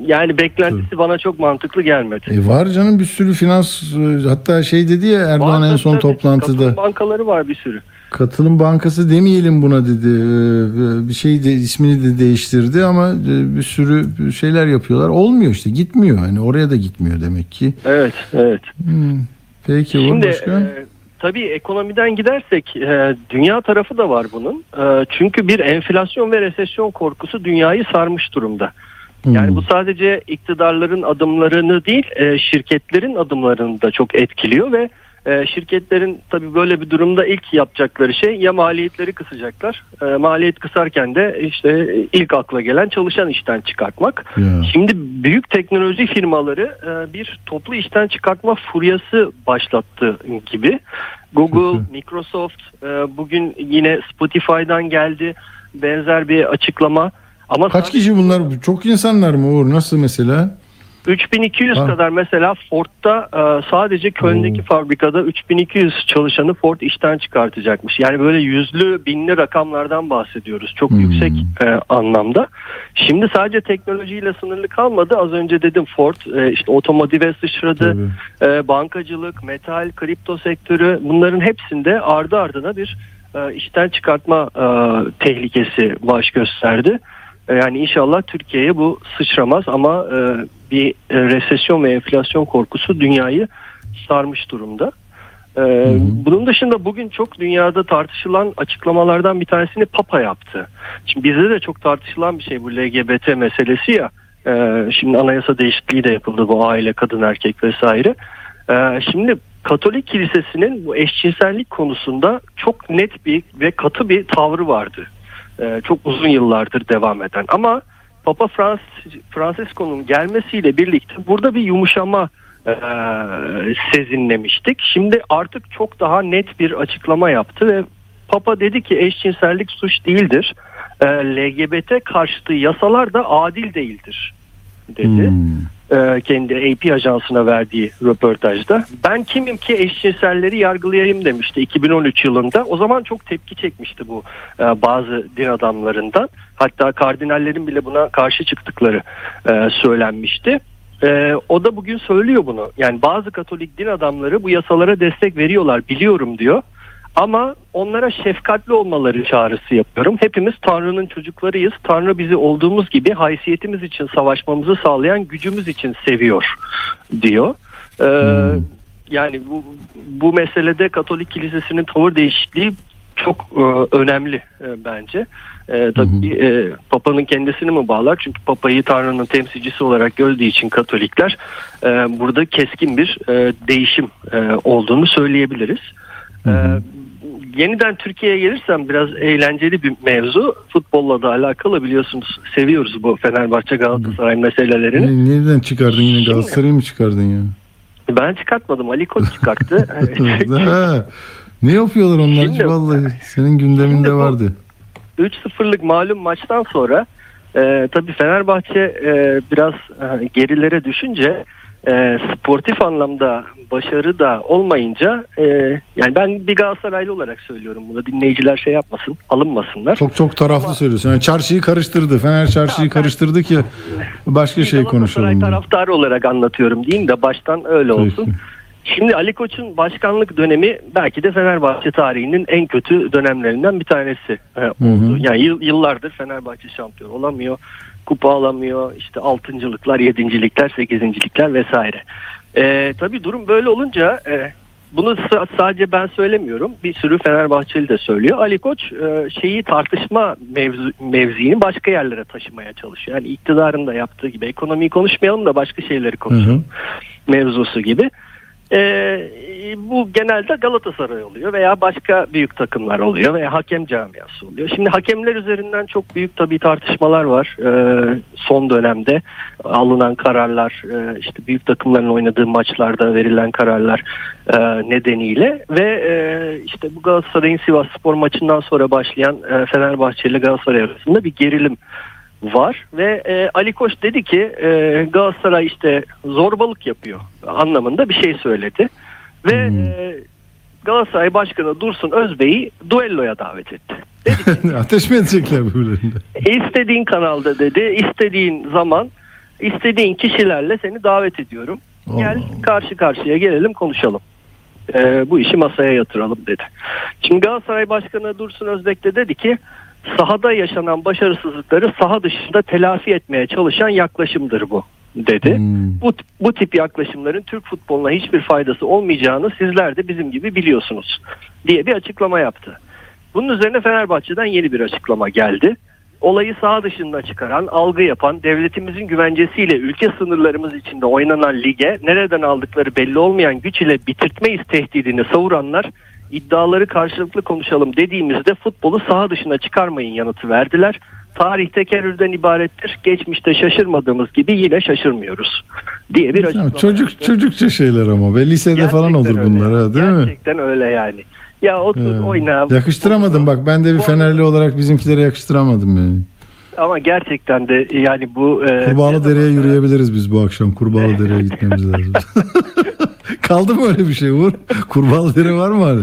yani beklentisi bana çok mantıklı gelmedi. E var canım bir sürü finans e, hatta şey dedi ya Erdoğan Var en son tabii. toplantıda. Katılım bankaları var bir sürü. Katılım Bankası demeyelim buna dedi. Ee, Bir şey de ismini de değiştirdi ama e, bir sürü şeyler yapıyorlar. Olmuyor işte gitmiyor. Hani oraya da gitmiyor demek ki. Evet, evet. Hmm. Peki Şimdi Başkan. e, tabii ekonomiden gidersek e, dünya tarafı da var bunun. E, çünkü bir enflasyon ve resesyon korkusu dünyayı sarmış durumda. Yani Hmm. bu sadece iktidarların adımlarını değil, e, şirketlerin adımlarını da çok etkiliyor ve e, şirketlerin tabii böyle bir durumda ilk yapacakları şey ya maliyetleri kısacaklar. E, maliyet kısarken de işte ilk akla gelen çalışan işten çıkartmak. Ya. Şimdi büyük teknoloji firmaları bir toplu işten çıkartma furyası başlattı gibi. Google, Microsoft bugün yine Spotify'dan geldi benzer bir açıklama. Ama Kaç kişi bunlar? Çok insanlar mı Uğur? Nasıl mesela? 3200 Ha. kadar mesela Ford'da e, sadece Köln'deki fabrikada 3200 çalışanı Ford işten çıkartacakmış. Yani böyle yüzlü binli rakamlardan bahsediyoruz. Çok Hmm. yüksek e, anlamda. Şimdi sadece teknolojiyle sınırlı kalmadı. Az önce dedim Ford e, işte otomotive sıçradı. Tabii. E, bankacılık, metal, kripto sektörü bunların hepsinde ardı ardına bir e, işten çıkartma e, tehlikesi baş gösterdi. E, yani inşallah Türkiye'ye bu sıçramaz ama e, bir e, resesyon ve enflasyon korkusu dünyayı sarmış durumda. Bunun dışında bugün çok dünyada tartışılan açıklamalardan bir tanesini Papa yaptı. Şimdi bizde de çok tartışılan bir şey bu LGBT meselesi ya. E, şimdi anayasa değişikliği de yapıldı bu aile, kadın, erkek vesaire. E, şimdi Katolik Kilisesi'nin bu eşcinsellik konusunda çok net bir ve katı bir tavrı vardı. E, çok uzun yıllardır devam eden. Ama Papa Frans Francisco'nun gelmesiyle birlikte burada bir yumuşama e, sezinlemiştik. Şimdi artık çok daha net bir açıklama yaptı ve Papa dedi ki eşcinsellik suç değildir. E, LGBT karşıtı yasalar da adil değildir dedi. Hmm. E, kendi AP ajansına verdiği röportajda. Ben kimim ki eşcinselleri yargılayayım demişti 2013 yılında. O zaman çok tepki çekmişti bu e, bazı din adamlarından. Hatta kardinallerin bile buna karşı çıktıkları e, söylenmişti. E, o da bugün söylüyor bunu. Yani bazı Katolik din adamları bu yasalara destek veriyorlar biliyorum diyor. Ama onlara şefkatli olmaları çağrısı yapıyorum. Hepimiz Tanrı'nın çocuklarıyız. Tanrı bizi olduğumuz gibi haysiyetimiz için savaşmamızı sağlayan gücümüz için seviyor diyor. Ee, Yani bu, bu meselede Katolik Kilisesi'nin tavır değişikliği çok e, önemli e, bence. E, tabii e, Papa'nın kendisini mi bağlar? Çünkü Papa'yı Tanrı'nın temsilcisi olarak gördüğü için Katolikler e, burada keskin bir e, değişim e, olduğunu söyleyebiliriz. E, yeniden Türkiye'ye gelirsem biraz eğlenceli bir mevzu. Futbolla da alakalı biliyorsunuz seviyoruz bu Fenerbahçe Galatasaray meselelerini. Ne- Nereden çıkardın yine Galatasaray'ı mı çıkardın ya? Ben çıkartmadım Ali Koç çıkarttı. Ha, ne yapıyorlar onlar Şimdi- vallahi senin gündeminde vardı. 3-0'lık malum maçtan sonra e, tabii Fenerbahçe e, biraz e, gerilere düşünce e, sportif anlamda başarı da olmayınca e, yani ben bir Galatasaraylı olarak söylüyorum bunu dinleyiciler şey yapmasın alınmasınlar. Çok çok taraflı söylüyorsun. Yani çarşıyı karıştırdı. Fener çarşıyı karıştırdı ki başka şey Galatasaray konuşalım. diye. taraftarı olarak anlatıyorum diyeyim de baştan öyle olsun. Peki. Şimdi Ali Koç'un başkanlık dönemi belki de Fenerbahçe tarihinin en kötü dönemlerinden bir tanesi e, oldu. Yani yıl- yıllardır Fenerbahçe şampiyon olamıyor. Kupa alamıyor. İşte altıncılıklar, yedincilikler, sekizincilikler vesaire. E, tabii durum böyle olunca e, bunu sa- sadece ben söylemiyorum. Bir sürü Fenerbahçeli de söylüyor. Ali Koç e, şeyi tartışma mevzu, mevziini başka yerlere taşımaya çalışıyor. Yani iktidarın da yaptığı gibi ekonomiyi konuşmayalım da başka şeyleri konuşalım mevzusu gibi. Ee, bu genelde Galatasaray oluyor veya başka büyük takımlar oluyor veya hakem camiası oluyor. Şimdi hakemler üzerinden çok büyük tabii tartışmalar var ee, son dönemde alınan kararlar e, işte büyük takımların oynadığı maçlarda verilen kararlar e, nedeniyle ve e, işte bu Galatasaray'ın Sivas Spor maçından sonra başlayan e, Fenerbahçe ile Galatasaray arasında bir gerilim var ve e, Ali Koç dedi ki e, Galatasaray işte zorbalık yapıyor anlamında bir şey söyledi ve e, Galatasaray Başkanı Dursun Özbey'i duelloya davet etti. Dedi ki Ateş mi edecekler birbirlerinde? istediğin kanalda dedi istediğin zaman İstediğin kişilerle seni davet ediyorum. Gel Allah. karşı karşıya gelelim konuşalım. Ee, bu işi masaya yatıralım dedi. Şimdi Galatasaray Başkanı Dursun Özbek de dedi ki sahada yaşanan başarısızlıkları saha dışında telafi etmeye çalışan yaklaşımdır bu dedi. Hmm. Bu, bu tip yaklaşımların Türk futboluna hiçbir faydası olmayacağını sizler de bizim gibi biliyorsunuz diye bir açıklama yaptı. Bunun üzerine Fenerbahçe'den yeni bir açıklama geldi. Olayı saha dışında çıkaran, algı yapan, devletimizin güvencesiyle ülke sınırlarımız içinde oynanan lige nereden aldıkları belli olmayan güç ile bitirtmeyiz tehdidini savuranlar iddiaları karşılıklı konuşalım dediğimizde futbolu saha dışına çıkarmayın yanıtı verdiler. Tarih tekerrürden ibarettir. Geçmişte şaşırmadığımız gibi yine şaşırmıyoruz diye bir açıklama. çocuk yaptı. çocukça şeyler ama ve lisede falan Gerçekten olur öyle. bunlar ha, değil mi? Gerçekten öyle yani. Ya otur Ee, oyna. Yakıştıramadım bak ben de bir Fenerli olarak bizimkilere yakıştıramadım yani. Ama gerçekten de yani bu... e, Kurbağalı Dere'ye yürüyebiliriz biz bu akşam. Kurbağalı Dere'ye gitmemiz lazım. Kaldı mı öyle bir şey Uğur? Kurbağalı Dere var mı hala?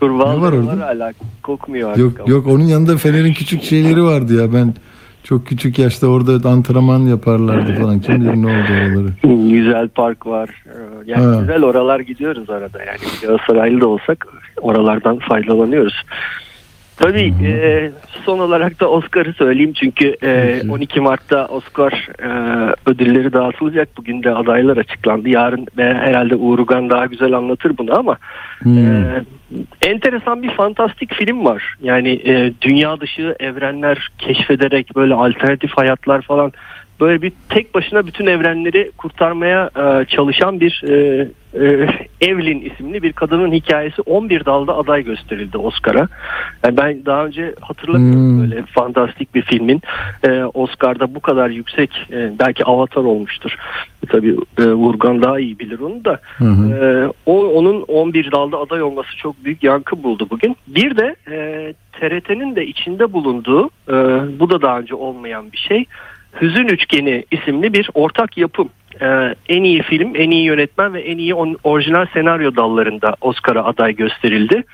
Kurbağalı var var, orada? hala kokmuyor artık. Yok ama. yok onun yanında Fener'in küçük şeyleri vardı ya ben çok küçük yaşta orada antrenman yaparlardı falan. Kim bilir ne oldu oraları. Güzel park var. Ee, Yani Ha. güzel oralar gidiyoruz arada. Yani Galatasaraylı da olsak oralardan faydalanıyoruz. Tabii e, son olarak da Oscar'ı söyleyeyim çünkü e, Peki. 12 Mart'ta Oscar e, ödülleri dağıtılacak. Bugün de adaylar açıklandı. Yarın ve herhalde Uğur Ugan daha güzel anlatır bunu ama Hmm. Ee, enteresan bir fantastik film var. Yani e, dünya dışı evrenler keşfederek böyle alternatif hayatlar falan böyle bir tek başına bütün evrenleri kurtarmaya e, çalışan bir e, e, Evelyn isimli bir kadının hikayesi 11 dalda aday gösterildi Oscar'a. Yani ben daha önce hatırlamıyorum Hmm. böyle fantastik bir filmin e, Oscar'da bu kadar yüksek e, belki Avatar olmuştur. Tabii e, Vurgan daha iyi bilir onu da. Hı. Ee, o onun 11 dalda aday olması çok büyük yankı buldu bugün. Bir de e, TRT'nin de içinde bulunduğu e, bu da daha önce olmayan bir şey. Hüzün Üçgeni isimli bir ortak yapım. Ee, en iyi film, en iyi yönetmen ve en iyi orijinal senaryo dallarında Oscar'a aday gösterildi.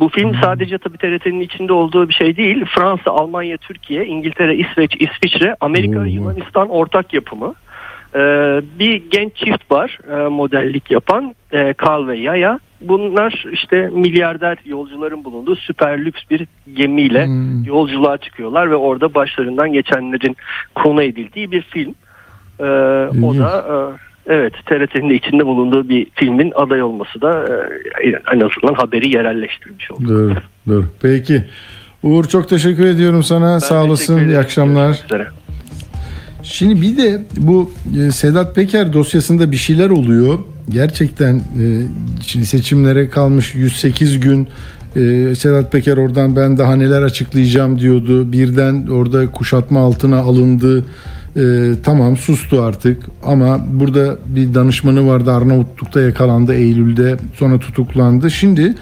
Bu film sadece tabii TRT'nin içinde olduğu bir şey değil. Fransa, Almanya, Türkiye, İngiltere, İsveç, İsviçre, Amerika, Oo. Yunanistan ortak yapımı. Ee, bir genç çift var e, modellik yapan e, Carl ve Yaya. Bunlar işte milyarder yolcuların bulunduğu süper lüks bir gemiyle Hmm. yolculuğa çıkıyorlar ve orada başlarından geçenlerin konu edildiği bir film. Ee, o da e, evet TRT'nin de içinde bulunduğu bir filmin aday olması da e, en azından haberi yerelleştirmiş oldu. Doğru, doğru. Peki. Uğur çok teşekkür ediyorum sana. Ben Sağ olasın. İyi akşamlar. Üzere. Şimdi bir de bu e, Sedat Peker dosyasında bir şeyler oluyor. Gerçekten e, seçimlere kalmış 108 gün e, Sedat Peker oradan ben daha neler açıklayacağım diyordu. Birden orada kuşatma altına alındı. Tamam sustu artık ama burada bir danışmanı vardı Arnavutluk'ta yakalandı Eylül'de sonra tutuklandı. Şimdi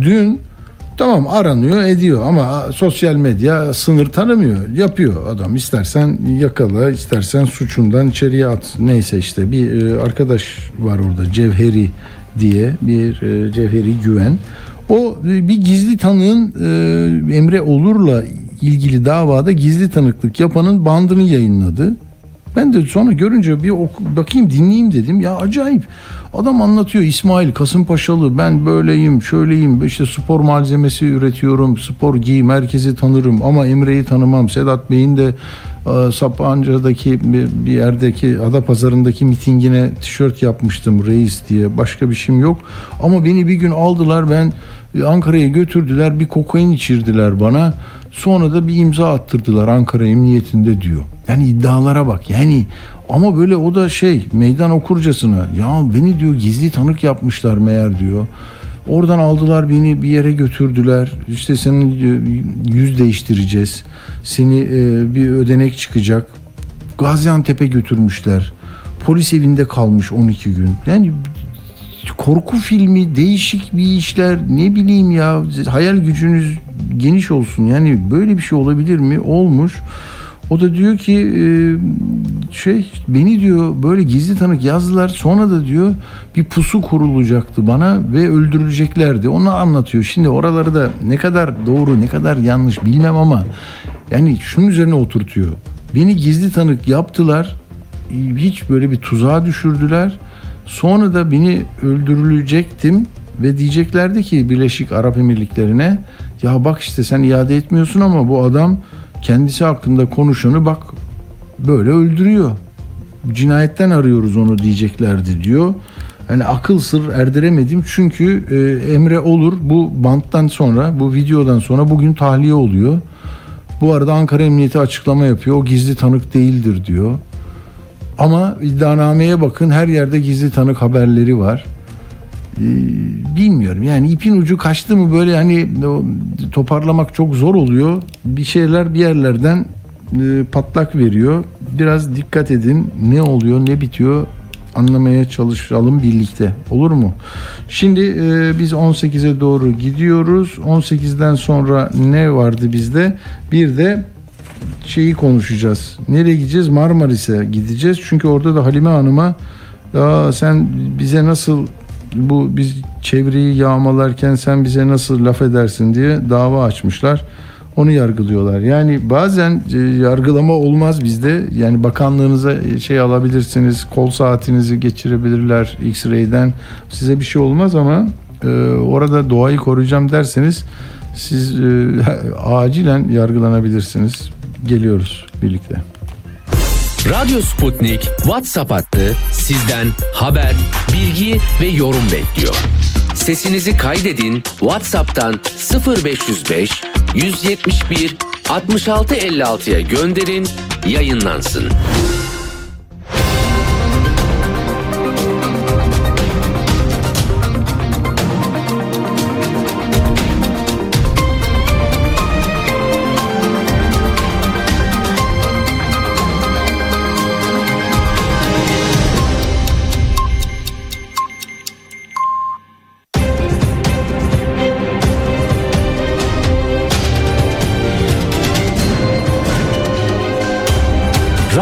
dün Tamam aranıyor ediyor ama sosyal medya sınır tanımıyor. Yapıyor adam istersen yakala istersen suçundan içeriye at. Neyse işte bir e, arkadaş var orada Cevheri diye bir e, Cevheri Güven. O e, bir gizli tanığın Emre Olur'la ilgili davada gizli tanıklık yapanın bandını yayınladı. Ben de sonra görünce bir oku, bakayım dinleyeyim dedim. Ya acayip. Adam anlatıyor İsmail Kasımpaşalı ben böyleyim şöyleyim işte spor malzemesi üretiyorum spor giyim herkesi tanırım ama Emre'yi tanımam. Sedat Bey'in de e, Sapanca'daki bir, bir yerdeki ada pazarındaki mitingine tişört yapmıştım reis diye başka bir şeyim yok. Ama beni bir gün aldılar ben Ankara'ya götürdüler bir kokain içirdiler bana. Sonra da bir imza attırdılar Ankara Emniyetinde diyor. Yani iddialara bak. Yani ama böyle o da şey meydan okurcasına ya beni diyor gizli tanık yapmışlar meğer diyor. Oradan aldılar beni bir yere götürdüler. İşte senin diyor, yüz değiştireceğiz. Seni e, bir ödenek çıkacak. Gaziantep'e götürmüşler. Polis evinde kalmış 12 gün. Yani korku filmi, değişik bir işler ne bileyim ya hayal gücünüz geniş olsun. Yani böyle bir şey olabilir mi? Olmuş. O da diyor ki e, şey beni diyor böyle gizli tanık yazdılar. Sonra da diyor bir pusu kurulacaktı bana ve öldürüleceklerdi. Onu anlatıyor. Şimdi oraları da ne kadar doğru ne kadar yanlış bilmem ama yani şunun üzerine oturtuyor. Beni gizli tanık yaptılar hiç böyle bir tuzağa düşürdüler. Sonra da beni öldürülecektim ve diyeceklerdi ki Birleşik Arap Emirlikleri'ne ya bak işte sen iade etmiyorsun ama bu adam kendisi hakkında konuşanı bak böyle öldürüyor. Cinayetten arıyoruz onu diyeceklerdi diyor. Yani akıl sır erdiremedim çünkü e, Emre Olur bu banttan sonra bu videodan sonra bugün tahliye oluyor. Bu arada Ankara Emniyeti açıklama yapıyor. O gizli tanık değildir diyor. Ama iddianameye bakın her yerde gizli tanık haberleri var. Ee, bilmiyorum yani ipin ucu kaçtı mı böyle hani toparlamak çok zor oluyor. Bir şeyler bir yerlerden e, patlak veriyor. Biraz dikkat edin ne oluyor ne bitiyor anlamaya çalışalım birlikte olur mu? Şimdi e, biz 18'e doğru gidiyoruz. 18'den sonra ne vardı bizde? Bir de şeyi konuşacağız. Nereye gideceğiz? Marmaris'e gideceğiz. Çünkü orada da Halime Hanım'a ya sen bize nasıl bu biz çevreyi yağmalarken sen bize nasıl laf edersin diye dava açmışlar. Onu yargılıyorlar. Yani bazen e, yargılama olmaz bizde. Yani bakanlığınıza e, şey alabilirsiniz. Kol saatinizi geçirebilirler X-ray'den. Size bir şey olmaz ama e, orada doğayı koruyacağım derseniz siz e, acilen yargılanabilirsiniz. Geliyoruz birlikte. Radyo Sputnik WhatsApp hattı sizden haber, bilgi ve yorum bekliyor. Sesinizi kaydedin WhatsApp'tan 0505 171 66 56'ya gönderin, yayınlansın.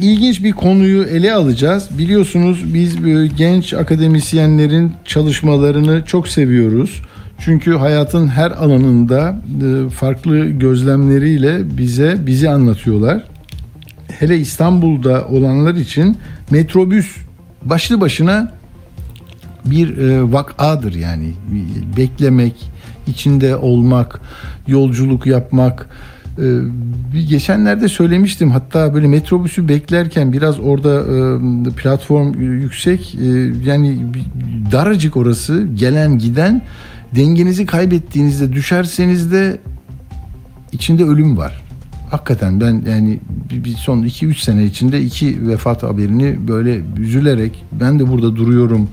ilginç bir konuyu ele alacağız. Biliyorsunuz biz e, genç akademisyenlerin çalışmalarını çok seviyoruz. Çünkü hayatın her alanında e, farklı gözlemleriyle bize bizi anlatıyorlar. Hele İstanbul'da olanlar için metrobüs başlı başına bir e, vakadır yani beklemek, içinde olmak, yolculuk yapmak. E, bir geçenlerde söylemiştim hatta böyle metrobüsü beklerken biraz orada e, platform yüksek e, yani daracık orası gelen giden dengenizi kaybettiğinizde düşerseniz de içinde ölüm var. Hakikaten ben yani bir son 2-3 sene içinde iki vefat haberini böyle üzülerek ben de burada duruyorum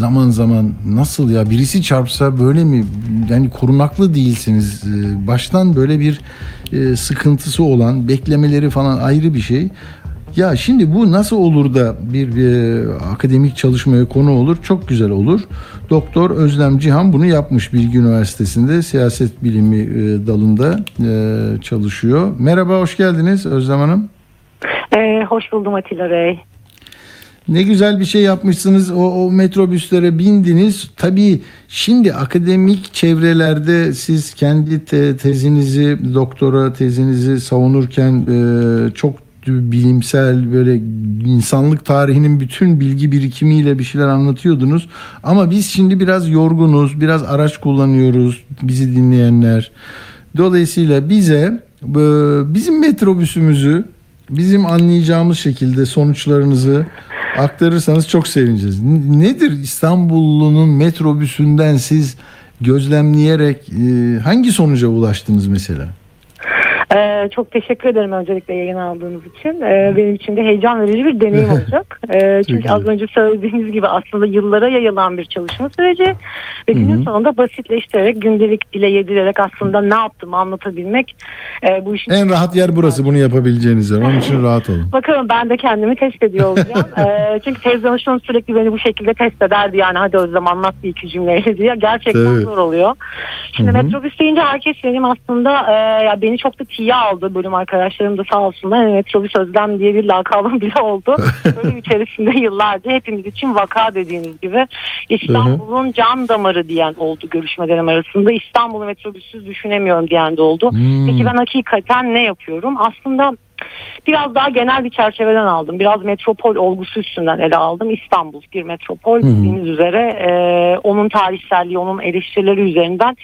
zaman zaman nasıl ya birisi çarpsa böyle mi yani korunaklı değilsiniz Ee, baştan böyle bir e, sıkıntısı olan beklemeleri falan ayrı bir şey. Ya şimdi bu nasıl olur da bir, bir akademik çalışmaya konu olur? Çok güzel olur. Doktor Özlem Cihan bunu yapmış Bilgi Üniversitesi'nde siyaset bilimi e, dalında e, çalışıyor. Merhaba, hoş geldiniz Özlem Hanım. Ee, hoş buldum Atilla Bey. Ne güzel bir şey yapmışsınız. O, o metrobüslere bindiniz. Tabii şimdi akademik çevrelerde siz kendi te- tezinizi, doktora tezinizi savunurken e, çok bilimsel böyle insanlık tarihinin bütün bilgi birikimiyle bir şeyler anlatıyordunuz. Ama biz şimdi biraz yorgunuz, biraz araç kullanıyoruz bizi dinleyenler. Dolayısıyla bize e, bizim metrobüsümüzü bizim anlayacağımız şekilde sonuçlarınızı aktarırsanız çok sevineceğiz. Nedir İstanbullunun metrobüsünden siz gözlemleyerek e, hangi sonuca ulaştınız mesela? Ee, çok teşekkür ederim öncelikle yayın aldığınız için. Ee, benim için de heyecan verici bir deneyim olacak. Ee, çünkü az önce söylediğiniz gibi aslında yıllara yayılan bir çalışma süreci ve günün sonunda basitleştirerek, gündelik dile yedirerek aslında ne yaptığımı anlatabilmek e, bu işin En rahat yer burası bunu yapabileceğiniz yer. Onun için rahat olun. Bakalım ben de kendimi test ediyor olacağım. Ee, çünkü tez danışmanım sürekli beni bu şekilde test ederdi. Yani hadi Özlem anlat bir iki cümleyle diye. Gerçekten Evet. zor oluyor. Şimdi Hı hı. metrobüs deyince herkes benim aslında e, ya beni çok da tiye aldı. Bölüm arkadaşlarım da sağ olsunlar. Metrobüs Özlem diye bir lakabım bile oldu. Bölüm içerisinde yıllarca hepimiz için vaka dediğiniz gibi İstanbul'un can damarı diyen oldu görüşmelerim arasında. İstanbul'u metrobüsüz düşünemiyorum diyen de oldu. Hmm. Peki ben hakikaten ne yapıyorum? Aslında biraz daha genel bir çerçeveden aldım. Biraz metropol olgusu üstünden ele aldım. İstanbul bir metropol bildiğiniz üzere e, onun tarihselliği, onun eleştirileri üzerinden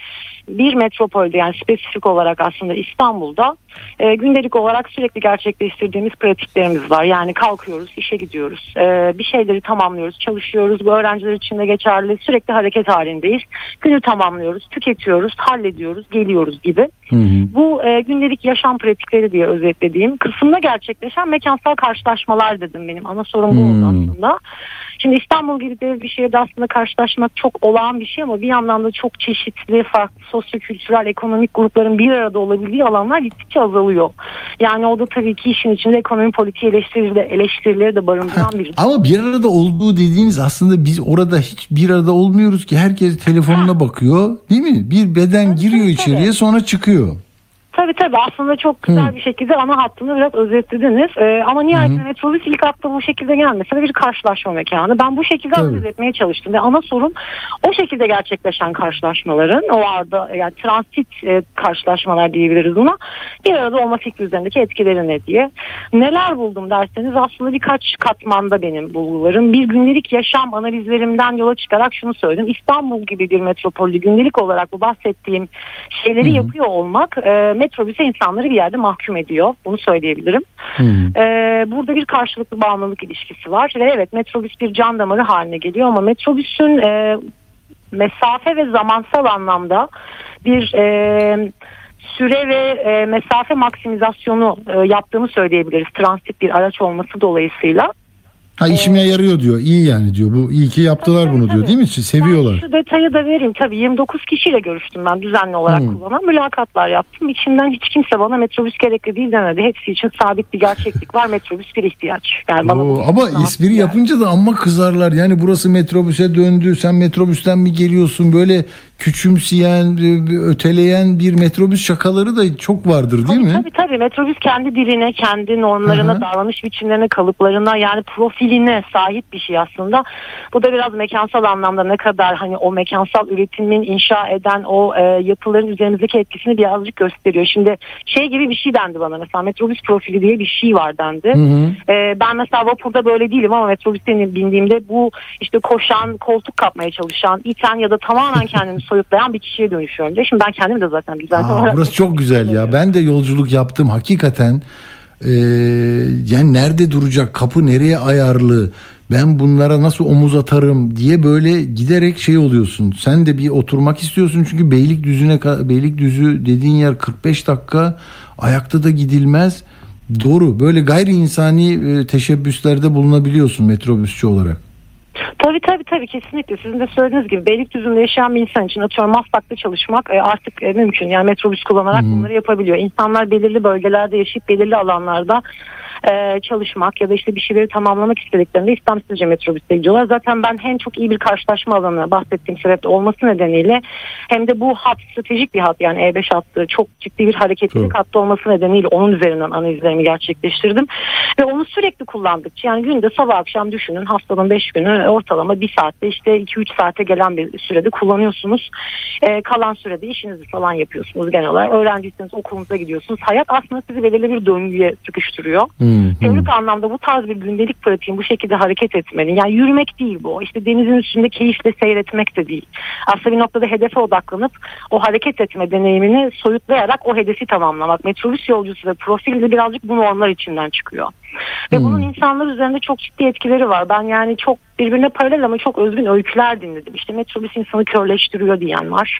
bir metropolde yani spesifik olarak aslında İstanbul'da e, gündelik olarak sürekli gerçekleştirdiğimiz pratiklerimiz var. Yani kalkıyoruz, işe gidiyoruz, e, bir şeyleri tamamlıyoruz, çalışıyoruz. Bu öğrenciler için de geçerli. Sürekli hareket halindeyiz. Günü tamamlıyoruz, tüketiyoruz, hallediyoruz, geliyoruz gibi. Hı hı. Bu e, gündelik yaşam pratikleri diye özetlediğim kısımda gerçekleşen mekansal karşılaşmalar dedim benim. Ana sorun bu Hmm. aslında. Şimdi İstanbul gibi dev bir şehirde aslında karşılaşmak çok olağan bir şey ama bir yandan da çok çeşitli farklı sosyokültürel ekonomik grupların bir arada olabildiği alanlar gittikçe azalıyor. Yani o da tabii ki işin içinde ekonomi politiği eleştirileri de, eleştirileri de barındıran bir Ama bir arada olduğu dediğiniz aslında biz orada hiç bir arada olmuyoruz ki. Herkes telefonuna bakıyor değil mi? Bir beden giriyor içeriye sonra çıkıyor. Tabii tabii aslında çok güzel Hı. bir şekilde ana hattını biraz özetlediniz. Ee, ama nihayetinde metrobüs ilk akla bu şekilde gelmese de bir karşılaşma mekanı. Ben bu şekilde Tabii. analiz etmeye çalıştım ve ana sorun o şekilde gerçekleşen karşılaşmaların o arada yani transit e, karşılaşmalar diyebiliriz buna. Bir arada olma fikri üzerindeki etkileri ne diye. Neler buldum derseniz aslında birkaç katmanda benim bulgularım. Bir gündelik yaşam analizlerimden yola çıkarak şunu söyledim. İstanbul gibi bir metropolde gündelik olarak bu bahsettiğim şeyleri yapıyor olmak e, metrobüse insanları bir yerde mahkum ediyor. Bunu söyleyebilirim. Hı. Ee, burada bir karşılıklı bağımlılık ilişkisi var ve evet metrobüs bir can damarı haline geliyor ama metrobüsün e, mesafe ve zamansal anlamda bir e, süre ve e, mesafe maksimizasyonu e, yaptığımı söyleyebiliriz. Transit bir araç olması dolayısıyla. Ha işime yarıyor diyor. İyi yani diyor. Bu iyi ki yaptılar Tabii, bunu tabii. diyor değil mi? Seviyorlar. Ben şu detayı da vereyim. Tabii 29 kişiyle görüştüm ben düzenli olarak Hmm. kullanan. Mülakatlar yaptım. İçimden hiç kimse bana metrobüs gerekli değil demedi. Hepsi için sabit bir gerçeklik var. Metrobüs bir ihtiyaç. Yani bana Oo, ama espri yaptı yapınca da amma kızarlar. Yani burası metrobüse döndü. Sen metrobüsten mi geliyorsun? Böyle küçümseyen, e, öteleyen bir metrobüs şakaları da çok vardır değil Tabii, mi? Tabii tabii metrobüs kendi diline, kendi normlarına, Hı hı. davranış biçimlerine, kalıplarına yani profiline sahip bir şey aslında. Bu da biraz mekansal anlamda ne kadar hani o mekansal üretimin inşa eden o e, yapıların üzerimizdeki etkisini birazcık gösteriyor. Şimdi şey gibi bir şey dendi bana mesela metrobüs profili diye bir şey var dendi. Hı hı. Ee, ben mesela vapurda böyle değilim ama metrobüste bindiğimde bu işte koşan, koltuk kapmaya çalışan, iten ya da tamamen kendini soyutlayan bir kişiye dönüşüyorum diye. Şimdi ben kendimi de zaten düzenli Aa, burası çok güzel ya. Ben de yolculuk yaptım. Hakikaten e, yani nerede duracak, kapı nereye ayarlı, ben bunlara nasıl omuz atarım diye böyle giderek şey oluyorsun. Sen de bir oturmak istiyorsun çünkü Beylikdüzü'ne ka- Beylikdüzü dediğin yer 45 dakika ayakta da gidilmez. Doğru. Böyle gayri insani e, teşebbüslerde bulunabiliyorsun metrobüsçü olarak. Tabii tabii tabii kesinlikle sizin de söylediğiniz gibi Beylikdüzü'nde yaşayan bir insan için atıyorum Maslak'ta çalışmak e, artık e, mümkün. Yani metrobüs kullanarak bunları yapabiliyor. İnsanlar belirli bölgelerde yaşayıp belirli alanlarda e, çalışmak ya da işte bir şeyleri tamamlamak istediklerinde istemsizce metrobüste gidiyorlar. Zaten ben hem çok iyi bir karşılaşma alanı bahsettiğim sebeple olması nedeniyle hem de bu hat stratejik bir hat yani E5 hattı çok ciddi bir hareketlilik Tabii. hattı olması nedeniyle onun üzerinden analizlerimi gerçekleştirdim. Ve onu sürekli kullandıkça yani günde sabah akşam düşünün haftanın 5 günü ortalama bir saatte işte 2-3 saate gelen bir sürede kullanıyorsunuz. Ee, kalan sürede işinizi falan yapıyorsunuz genel olarak. Öğrenciyseniz okulunuza gidiyorsunuz. Hayat aslında sizi belirli bir döngüye sıkıştırıyor. Hı, hı. Teorik anlamda bu tarz bir gündelik pratiğin bu şekilde hareket etmenin yani yürümek değil bu. İşte denizin üstünde keyifle seyretmek de değil. Aslında bir noktada hedefe odaklanıp o hareket etme deneyimini soyutlayarak o hedefi tamamlamak. Metrobüs yolcusu ve profil de birazcık bu normlar içinden çıkıyor. Ve Hmm. bunun insanlar üzerinde çok ciddi etkileri var. Ben yani çok birbirine paralel ama çok özgün öyküler dinledim. İşte metrobüs insanı körleştiriyor diyen var.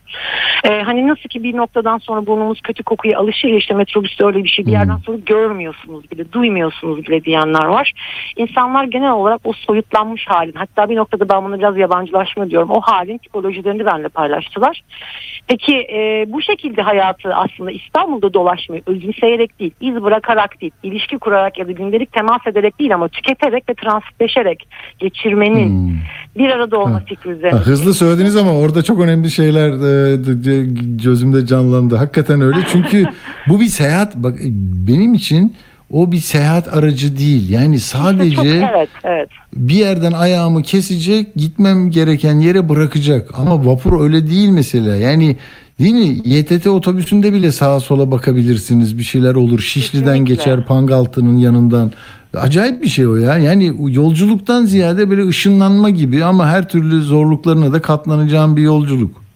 Ee, hani nasıl ki bir noktadan sonra burnumuz kötü kokuya alışır ya işte metrobüste öyle bir şey bir yerden sonra görmüyorsunuz bile, duymuyorsunuz bile diyenler var. İnsanlar genel olarak o soyutlanmış halin hatta bir noktada ben bunu biraz yabancılaşma diyorum. O halin tipolojilerini benimle paylaştılar. Peki e, bu şekilde hayatı aslında İstanbul'da dolaşmayı özümseyerek değil, iz bırakarak değil, ilişki kurarak ya da gündelik temas ederek değil ama tüketerek ve transitleşerek geçirmenin Hmm. bir arada olma Ha. fikri üzerine. Ha, hızlı söylediniz ama orada çok önemli şeyler e, de- de- gözümde canlandı. Hakikaten öyle çünkü bu bir seyahat bak benim için o bir seyahat aracı değil. Yani sadece çok, evet, evet. bir yerden ayağımı kesecek, gitmem gereken yere bırakacak. Ama vapur öyle değil mesela. Yani değil mi? YTT otobüsünde bile sağa sola bakabilirsiniz. Bir şeyler olur. Şişli'den Kesinlikle. geçer, Pangaltı'nın yanından. Acayip bir şey o ya. Yani yolculuktan ziyade böyle ışınlanma gibi ama her türlü zorluklarına da katlanacağım bir yolculuk.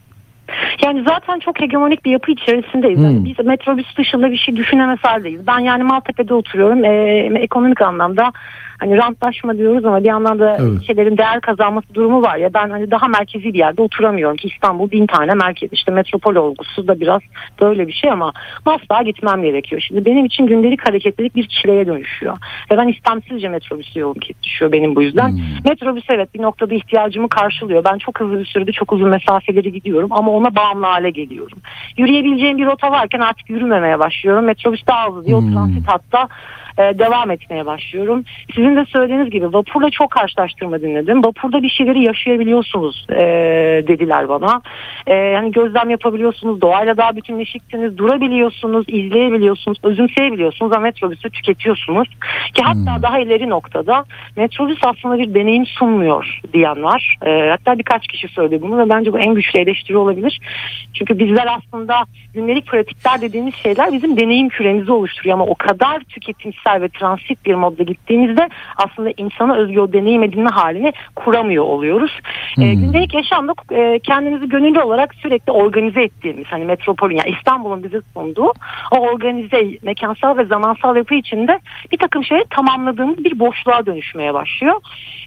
Yani zaten çok hegemonik bir yapı içerisindeyiz. Hmm. Yani biz metrobüs dışında bir şey düşünemez haldeyiz. Ben yani Maltepe'de oturuyorum. Ee, ekonomik anlamda hani rantlaşma diyoruz ama bir yandan da Evet. şeylerin değer kazanması durumu var ya ben hani daha merkezi bir yerde oturamıyorum ki İstanbul bin tane merkez işte metropol olgusu da biraz böyle bir şey ama asla gitmem gerekiyor. Şimdi benim için gündelik hareketlilik bir çileye dönüşüyor. Ve ben istemsizce metrobüsü yolum düşüyor benim bu yüzden. Hmm. Metrobüs evet bir noktada ihtiyacımı karşılıyor. Ben çok hızlı bir sürede çok uzun mesafeleri gidiyorum ama ona bağımlı hale geliyorum. Yürüyebileceğim bir rota varken artık yürümemeye başlıyorum. Metrobüs daha hızlı diye o Hmm. transit hatta e, devam etmeye başlıyorum. Sizin de söylediğiniz gibi vapurla çok karşılaştırma dinledim. Vapurda bir şeyleri yaşayabiliyorsunuz e, dediler bana. E, hani gözlem yapabiliyorsunuz, doğayla daha bütünleşiksiniz, durabiliyorsunuz, izleyebiliyorsunuz, özümseyebiliyorsunuz ama metrobüsü tüketiyorsunuz. Ki hatta Hmm. daha ileri noktada metrobüs aslında bir deneyim sunmuyor diyen var. E, hatta birkaç kişi söyledi bunu ve bence bu en güçlü eleştiri olabilir. Çünkü bizler aslında gündelik pratikler dediğimiz şeyler bizim deneyim küremizi oluşturuyor ama o kadar tüketimsel ve transit bir modda gittiğimizde aslında insana özgü o deneyim edinme halini kuramıyor oluyoruz. E, Hmm. gündelik yaşamda e, kendimizi gönüllü olarak sürekli organize ettiğimiz hani metropolün yani İstanbul'un bize sunduğu o organize mekansal ve zamansal yapı içinde bir takım şeyleri tamamladığımız bir boşluğa dönüşmeye başlıyor.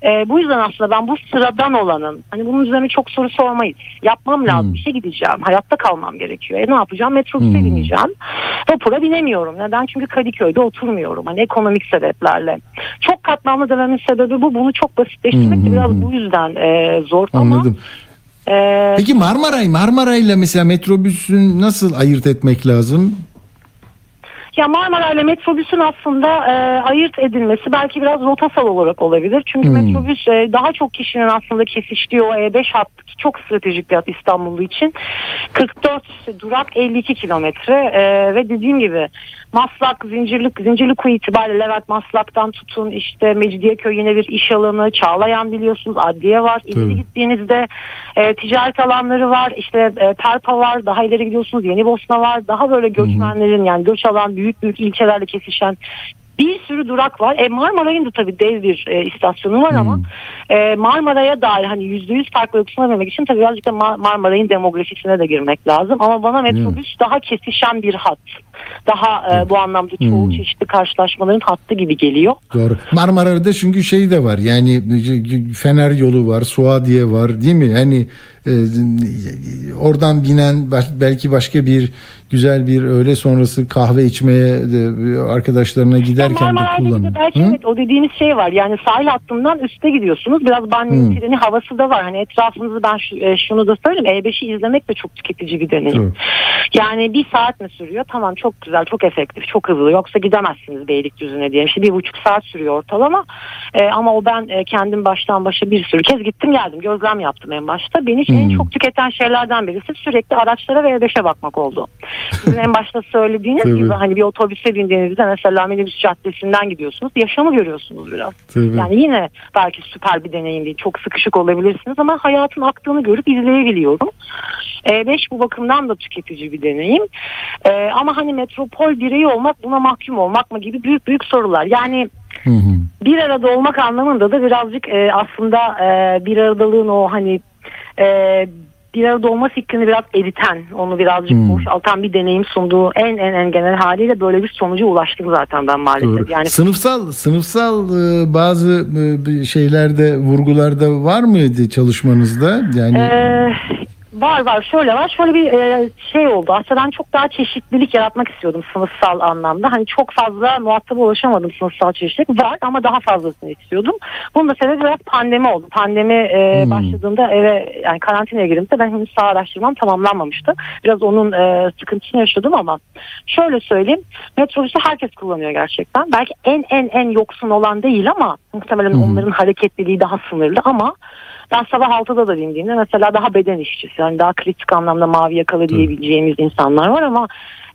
E, bu yüzden aslında ben bu sıradan olanın hani bunun üzerine çok soru sormayız. Yapmam lazım. Hmm. işe gideceğim. Hayatta kalmam gerekiyor. E ne yapacağım? Metrobüse Hmm. bineceğim. Vapura binemiyorum. Neden? Çünkü Kadıköy'de oturmuyorum. Hani ekonomik sebeplerle. Çok katmanlı dememin sebebi bu. Bunu çok basitleştirmek de Hmm. biraz bu yüzden e, zor ama Anladım. e, Peki Marmaray, Marmaray'la mesela metrobüsün nasıl ayırt etmek lazım? Ya Marmara ile metrobüsün aslında e, ayırt edilmesi belki biraz rotasal olarak olabilir. Çünkü Hmm. metrobüs e, daha çok kişinin aslında kesiştiği o E5 hattı ki çok stratejik bir hat İstanbul için. 44 durak 52 kilometre e, ve dediğim gibi Maslak, Zincirlik, Zincirlikuyu itibariyle Levent Maslak'tan tutun işte Mecidiyeköy yine bir iş alanı, Çağlayan biliyorsunuz adliye var. İleri gittiğinizde e, ticaret alanları var, işte e, Perpa var, daha ileri gidiyorsunuz Yeni Bosna var. Daha böyle göçmenlerin yani göç alan büyük büyük ilçelerle kesişen bir sürü durak var. E, Marmaray'ın da tabii dev bir e, istasyonu var ama e, Marmaray'a dair hani %100 farklılık sunabilmek için tabii birazcık da Mar- Marmaray'ın demografisine de girmek lazım. Ama bana metrobüs daha kesişen bir hat. Daha e, bu anlamda çoğu Hmm. çeşitli karşılaşmaların hattı gibi geliyor. Doğru. Marmara'da çünkü şey de var. Yani Fener yolu var, Suadiye var değil mi? Yani e, oradan binen belki başka bir güzel bir öğle sonrası kahve içmeye de arkadaşlarına giderken de kullanın. belki Hı? evet o dediğiniz şey var. Yani sahil hattından üste gidiyorsunuz. Biraz banyo treni havası da var. Hani etrafınızı ben e, şunu da söyleyeyim. E5'i izlemek de çok tüketici bir deneyim. Evet. Yani bir saat mi sürüyor? Tamam çok güzel, çok efektif, çok hızlı. Yoksa gidemezsiniz Beylikdüzü'ne diyelim. İşte bir buçuk saat sürüyor ortalama. E, ama o ben e, kendim baştan başa bir sürü kez gittim geldim. Gözlem yaptım en başta. Beni en Hmm. çok tüketen şeylerden birisi sürekli araçlara ve E5'e bakmak oldu. Sizin en başta söylediğiniz gibi hani bir otobüse bindiğinizde mesela minibüs caddesinden gidiyorsunuz. Yaşamı görüyorsunuz biraz. Tabii. Yani yine belki süper bir deneyim değil. Çok sıkışık olabilirsiniz ama hayatın aktığını görüp izleyebiliyorum. E5 bu bakımdan da tüketici bir deneyim. E, ama hani metropol bireyi olmak buna mahkum olmak mı gibi büyük büyük sorular. Yani Hı hı. bir arada olmak anlamında da birazcık e, aslında e, bir aradalığın o hani e, bir arada olma fikrini biraz eriten, onu birazcık Hmm. boşaltan bir deneyim sunduğu en en en genel haliyle böyle bir sonuca ulaştım zaten ben maalesef. Doğru. Yani Sınıfsal sınıfsal e, bazı e, şeylerde vurgularda var mıydı çalışmanızda? Yani Ee, var var. Şöyle var. Şöyle bir e, şey oldu. Aslında ben çok daha çeşitlilik yaratmak istiyordum sınıfsal anlamda. Hani çok fazla muhataba ulaşamadım sınıfsal çeşitlilik. Var ama daha fazlasını istiyordum. Bunun da sebebi biraz pandemi oldu. Pandemi e, Hmm. başladığında eve yani karantinaya girdiğimde ben henüz sağ araştırmam tamamlanmamıştı. Biraz onun e, sıkıntısını yaşadım ama şöyle söyleyeyim. Metrobüsü herkes kullanıyor gerçekten. Belki en en en yoksun olan değil ama muhtemelen hı. onların hareketliliği daha sınırlı ama ben sabah 6'da da bindiğimde mesela daha beden işçisi yani daha kritik anlamda mavi yakalı diyebileceğimiz insanlar var ama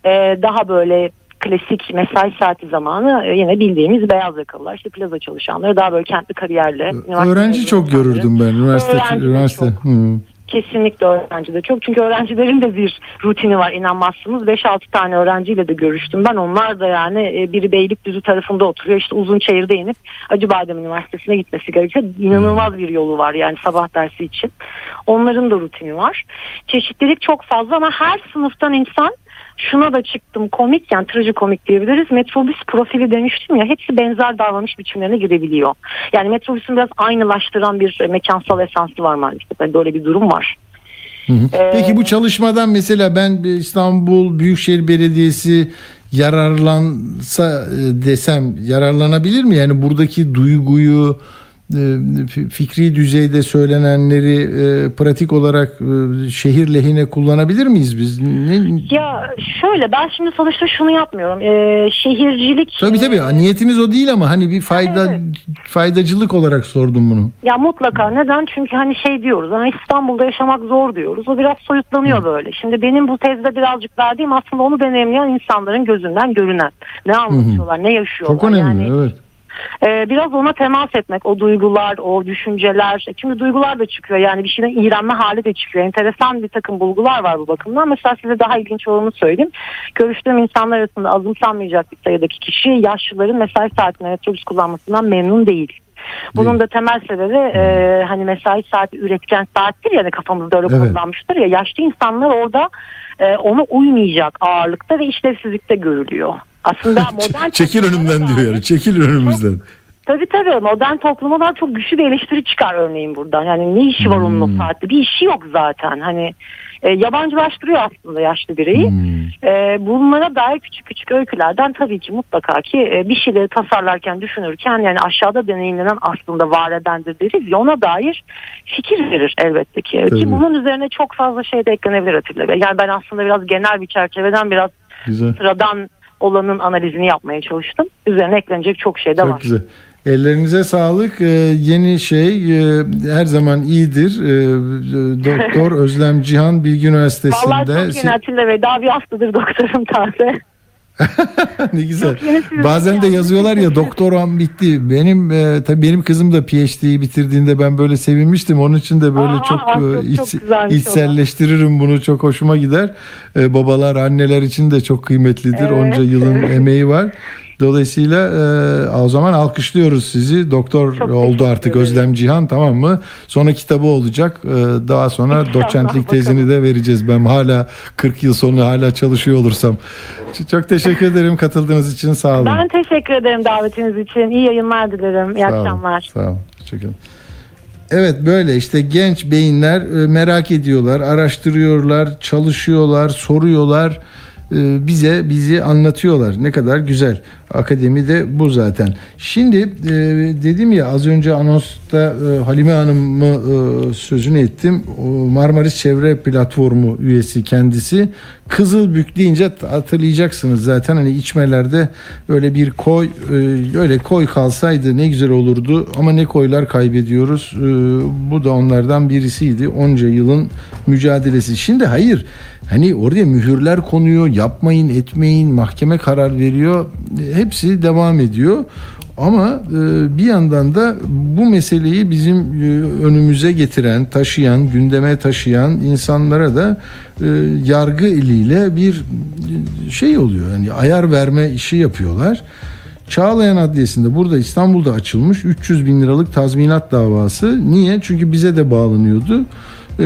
e, daha böyle klasik mesai saati zamanı e, yine bildiğimiz beyaz yakalılar işte plaza çalışanları daha böyle kentli kariyerle. öğrenci çok görürdüm ben üniversite Öğrenci üniversite. çok. Hı. Kesinlikle öğrenci de çok. Çünkü öğrencilerin de bir rutini var inanmazsınız. 5-6 tane öğrenciyle de görüştüm. Ben onlar da yani e, biri Beylikdüzü tarafında oturuyor. işte Uzunçayır'da inip Acıbadem Üniversitesi'ne gitmesi gerekiyor. İnanılmaz bir yolu var yani sabah dersi için. Onların da rutini var. Çeşitlilik çok fazla ama her sınıftan insan şuna da çıktım komik yani trajikomik diyebiliriz. Metrobüs profili demiştim ya hepsi benzer davranış biçimlerine girebiliyor. Yani metrobüsün biraz aynılaştıran bir e, mekansal esansı var maalesef. Yani böyle bir durum var. Hı hı. Ee, Peki bu çalışmadan mesela ben bir İstanbul Büyükşehir Belediyesi yararlansa e, desem yararlanabilir mi? Yani buradaki duyguyu e, fikri düzeyde söylenenleri e, pratik olarak e, şehir lehine kullanabilir miyiz biz? Ne? Ya şöyle ben şimdi sonuçta şunu yapmıyorum. Ee, şehircilik Tabii tabii niyetimiz o değil ama hani bir fayda Evet. faydacılık olarak sordum bunu. Ya mutlaka neden? Çünkü hani şey diyoruz hani İstanbul'da yaşamak zor diyoruz. O biraz soyutlanıyor böyle. Şimdi benim bu tezde birazcık verdiğim aslında onu deneyimleyen insanların gözünden görünen. Ne anlatıyorlar, ne yaşıyorlar. Çok önemli Yani, evet. E, biraz ona temas etmek, o duygular, o düşünceler. Şimdi duygular da çıkıyor yani bir şeyden iğrenme hali de çıkıyor. Enteresan bir takım bulgular var bu bakımdan. Mesela size daha ilginç olanı söyleyeyim. Görüştüğüm insanlar arasında azımsanmayacak bir sayıdaki kişi yaşlıların mesai saatinde metrobüs kullanmasından memnun değil. Bunun da temel sebebi e, hani mesai saati üretken saattir yani kafamızda öyle Evet. kodlanmıştır ya yaşlı insanlar orada e, ona uymayacak ağırlıkta ve işlevsizlikte görülüyor. Aslında modern Çekil önümden diyor yani. Çekil önümüzden. Tabii tabii modern topluma da çok güçlü bir eleştiri çıkar örneğin buradan. Yani ne işi var onun Hmm. o saatte? Bir işi yok zaten. Hani e, yabancılaştırıyor aslında yaşlı bireyi. Hmm. E, bunlara dair küçük küçük öykülerden tabii ki mutlaka ki e, bir şeyleri tasarlarken, düşünürken yani aşağıda deneyimlenen aslında var edendir deriz ya ona dair fikir verir elbette ki. Tabii. Ki bunun üzerine çok fazla şey de eklenebilir Atilla Bey. Yani ben aslında biraz genel bir çerçeveden biraz Güzel. sıradan olanın analizini yapmaya çalıştım. Üzerine eklenecek çok şey de var. Çok güzel. Ellerinize sağlık. Ee, yeni şey e, her zaman iyidir. Ee, Doktor Özlem Cihan Bilgi Üniversitesi'nde. Vallahi çok yeni Atilla Bey. Daha bir haftadır doktorum taze. ne güzel. Çok Bazen de yani. yazıyorlar ya doktoram bitti. Benim e, tabii benim kızım da PhD'yi bitirdiğinde ben böyle sevinmiştim. Onun için de böyle Aa, çok, çok- e, çok iç- da. içselleştiririm bunu. Çok hoşuma gider. E, babalar, anneler için de çok kıymetlidir. Evet. Onca yılın emeği var. Dolayısıyla e, o zaman alkışlıyoruz sizi. Doktor Çok oldu teşekkür artık ederim. Özlem Cihan tamam mı? Sonra kitabı olacak. E, daha sonra İnşallah, doçentlik tezini bakalım. de vereceğiz. Ben hala 40 yıl sonra hala çalışıyor olursam. Çok teşekkür ederim katıldığınız için. Sağ olun. Ben teşekkür ederim davetiniz için. İyi yayınlar dilerim. İyi Sağ olun, akşamlar. Sağ olun. Hoşçakalın. Evet böyle işte genç beyinler e, merak ediyorlar, araştırıyorlar, çalışıyorlar, soruyorlar. E, Bize bizi anlatıyorlar. Ne kadar güzel. Akademi de bu zaten. Şimdi e, dedim ya az önce anonsta e, Halime Hanım'ı sözünü ettim. Marmaris Çevre Platformu üyesi kendisi. Kızılbük deyince hatırlayacaksınız zaten hani içmelerde öyle bir koy öyle koy kalsaydı ne güzel olurdu ama ne koylar kaybediyoruz. Bu da onlardan birisiydi. Onca yılın mücadelesi. Şimdi hayır hani oraya mühürler konuyor yapmayın etmeyin mahkeme karar veriyor hepsi devam ediyor. Ama e, bir yandan da bu meseleyi bizim e, önümüze getiren, taşıyan, gündeme taşıyan insanlara da e, yargı eliyle bir şey oluyor. Yani ayar verme işi yapıyorlar. Çağlayan Adliyesi'nde burada İstanbul'da açılmış 300 bin liralık tazminat davası. Niye? Çünkü bize de bağlanıyordu. E,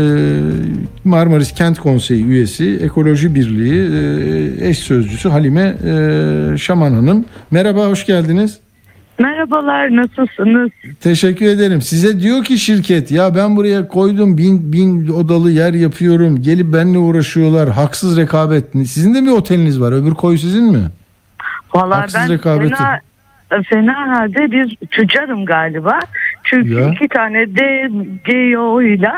Marmaris Kent Konseyi üyesi, Ekoloji Birliği e, eş sözcüsü Halime e, Şaman Hanım. Merhaba, hoş geldiniz. Merhabalar, nasılsınız? Teşekkür ederim. Size diyor ki şirket ya ben buraya koydum bin, bin odalı yer yapıyorum. Gelip benimle uğraşıyorlar. Haksız rekabet. Sizin de mi oteliniz var? Öbür koy sizin mi? Vallahi Haksız ben rekabeti. fena, fena halde bir tüccarım galiba. Çünkü Ya. iki tane DGO ile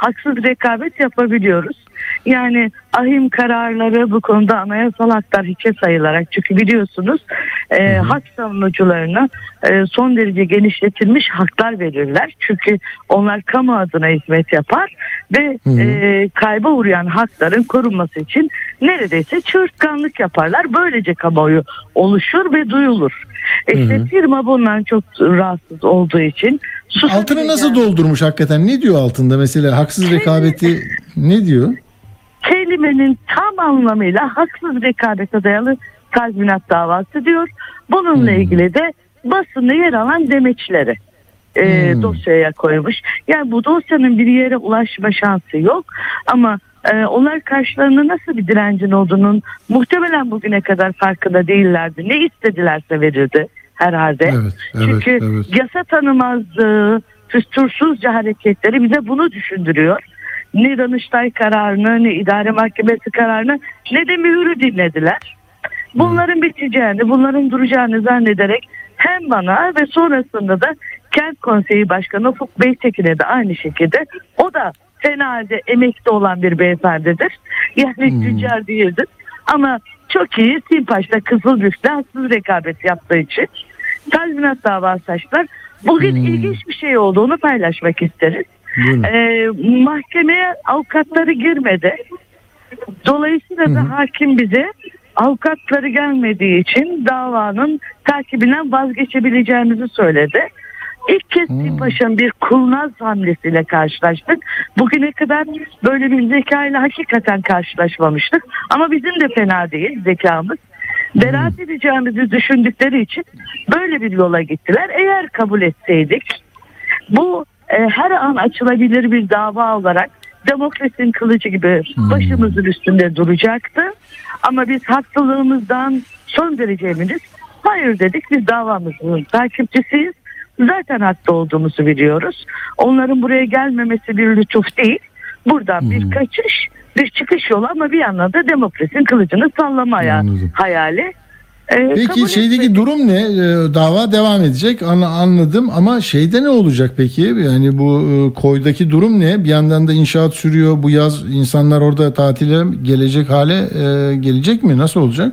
haksız rekabet yapabiliyoruz. Yani ahim kararları bu konuda anayasal haklar hiçe sayılarak çünkü biliyorsunuz e, hak savunucularına e, son derece genişletilmiş haklar verirler. Çünkü onlar kamu adına hizmet yapar ve e, kayba uğrayan hakların korunması için neredeyse çığırtkanlık yaparlar. Böylece kamuoyu oluşur ve duyulur. İşte Hı hı. firma bundan çok rahatsız olduğu için Altını nasıl yani- doldurmuş hakikaten? Ne diyor altında mesela haksız rekabeti ne diyor? Kelimenin tam anlamıyla haksız rekabete dayalı tazminat davası diyor. Bununla Hmm. ilgili de basında yer alan demeçleri e, Hmm. dosyaya koymuş. Yani bu dosyanın bir yere ulaşma şansı yok ama e, onlar karşılarında nasıl bir direncin olduğunun muhtemelen bugüne kadar farkında değillerdi. Ne istedilerse verirdi herhalde. Evet, evet, Çünkü evet. yasa tanımazlığı, füstursuzca hareketleri bize bunu düşündürüyor. Ne Danıştay kararını, ne idare mahkemesi kararını, ne de mühürü dinlediler. Bunların biteceğini, bunların duracağını zannederek hem bana ve sonrasında da Kent Konseyi Başkanı Ufuk Beytekin'e de aynı şekilde o da fena halde emekli olan bir beyefendidir. Yani Hmm. tüccar değildir. Ama çok iyi Simpaş'ta Kızılbük'te haksız rekabet yaptığı için tazminat davası açtılar. Bugün Hmm. ilginç bir şey olduğunu paylaşmak isteriz. Buyurun. Ee, mahkemeye avukatları girmedi. Dolayısıyla Hı hı. da hakim bize avukatları gelmediği için davanın takibinden vazgeçebileceğimizi söyledi. İlk kez Hmm. Simpaşa'nın bir kurnaz hamlesiyle karşılaştık. Bugüne kadar böyle bir zekayla hakikaten karşılaşmamıştık. Ama bizim de fena değil zekamız. Beraat edeceğimizi düşündükleri için böyle bir yola gittiler. Eğer kabul etseydik bu e, her an açılabilir bir dava olarak demokrasinin kılıcı gibi Hmm. başımızın üstünde duracaktı. Ama biz haklılığımızdan son derece eminiz. Hayır dedik biz davamızın takipçisiyiz. Zaten haklı olduğumuzu biliyoruz. Onların buraya gelmemesi bir lütuf değil. Buradan bir Hmm. kaçış, bir çıkış yolu ama bir yandan da demokrasinin kılıcını sallama haya- Anladım. hayali. E, Peki şeydeki etmedik. durum ne? Ee, Dava devam edecek Ana- anladım ama şeyde ne olacak peki? Yani bu e, koydaki durum ne? Bir yandan da inşaat sürüyor. Bu yaz insanlar orada tatile gelecek hale e, gelecek mi? Nasıl olacak?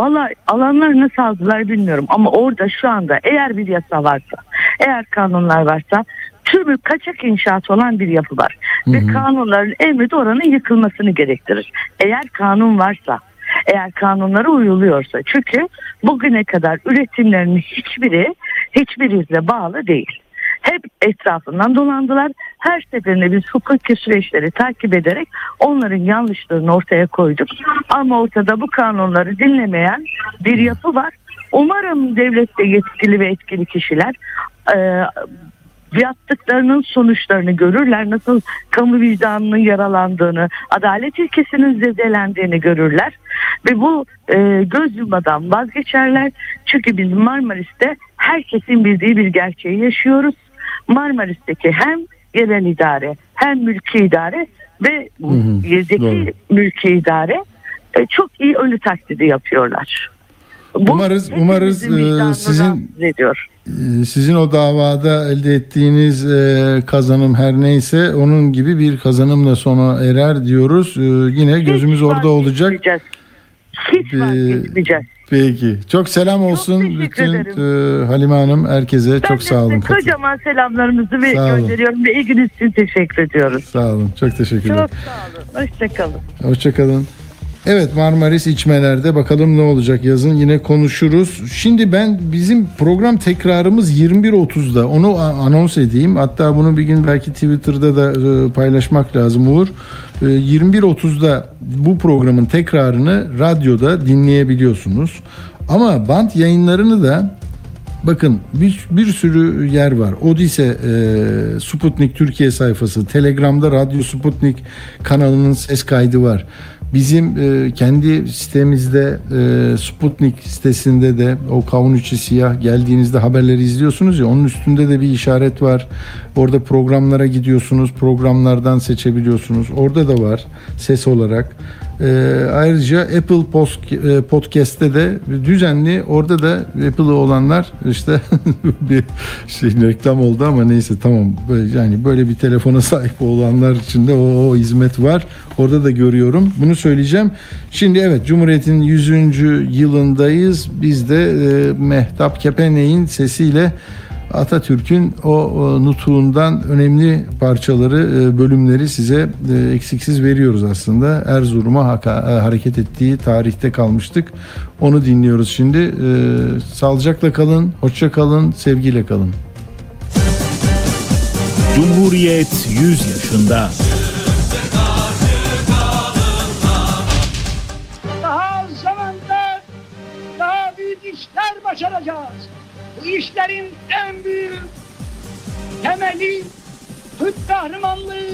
Valla alanlar nasıl aldılar bilmiyorum ama orada şu anda eğer bir yasa varsa, eğer kanunlar varsa tümü kaçak inşaat olan bir yapı var. Ve Hı hı. kanunların emri oranın yıkılmasını gerektirir. Eğer kanun varsa, eğer kanunlara uyuluyorsa. Çünkü bugüne kadar üretimlerin hiçbiri hiçbir izle bağlı değil. Hep etrafından dolandılar. Her seferinde biz hukuki süreçleri takip ederek onların yanlışlarını ortaya koyduk. Ama ortada bu kanunları dinlemeyen bir yapı var. Umarım devlette yetkili ve etkili kişiler e, yaptıklarının sonuçlarını görürler. Nasıl kamu vicdanının yaralandığını, adalet ilkesinin zedelendiğini görürler. Ve bu e, göz yummadan vazgeçerler. Çünkü biz Marmaris'te herkesin bildiği bir gerçeği yaşıyoruz. Marmaris'teki hem yerel idare hem mülki idare ve yerdeki mülki idare e, çok iyi ölü taklidi yapıyorlar. Bu Umarız- umarız, e, sizin- ediyor. Ee, Sizin o davada elde ettiğiniz e, kazanım her neyse onun gibi bir kazanımla sona erer diyoruz. Ee, Yine gözümüz Hiç orada olacak. vazgeçmeyeceğiz. Hiç Ee. Peki. Çok selam olsun teşekkür bütün ederim. e, Halime Hanım herkese. Ben çok sağ olun. kocaman selamlarımızı ve gönderiyorum ve ilginiz için teşekkür ediyoruz. Sağ olun. Çok teşekkürler. Çok sağ olun. Hoşçakalın. Hoşçakalın. Evet Marmaris içmelerde bakalım ne olacak yazın yine konuşuruz. Şimdi ben bizim program tekrarımız 21.30'da onu anons edeyim. Hatta bunu bir gün belki Twitter'da da e, paylaşmak lazım. E, 21.30'da bu programın tekrarını radyoda dinleyebiliyorsunuz. Ama band yayınlarını da Bakın bir, bir sürü yer var. Odise e, Sputnik Türkiye sayfası, Telegram'da Radyo Sputnik kanalının ses kaydı var. Bizim e, kendi sitemizde e, Sputnik sitesinde de o kavun içi siyah geldiğinizde haberleri izliyorsunuz ya onun üstünde de bir işaret var. Orada programlara gidiyorsunuz. Programlardan seçebiliyorsunuz. Orada da var ses olarak. E, ayrıca Apple Post, e, Podcast'te de düzenli orada da Apple'ı olanlar işte bir şey reklam oldu ama neyse tamam yani böyle bir telefona sahip olanlar için de o, o hizmet var. Orada da görüyorum. Bunu söyleyeceğim. Şimdi evet Cumhuriyet'in 100. yılındayız. Biz de e, Mehtap Kepenek'in sesiyle Atatürk'ün o, o nutuğundan önemli parçaları, e, bölümleri size e, eksiksiz veriyoruz aslında. Erzurum'a haka- e, hareket ettiği tarihte kalmıştık. Onu dinliyoruz şimdi. E, Sağlıcakla kalın, hoşça kalın, sevgiyle kalın. Cumhuriyet 100 yaşında. daha zamanda daha büyük işler başaracağız. İşlerin en büyük temeli Türk kahramanlığı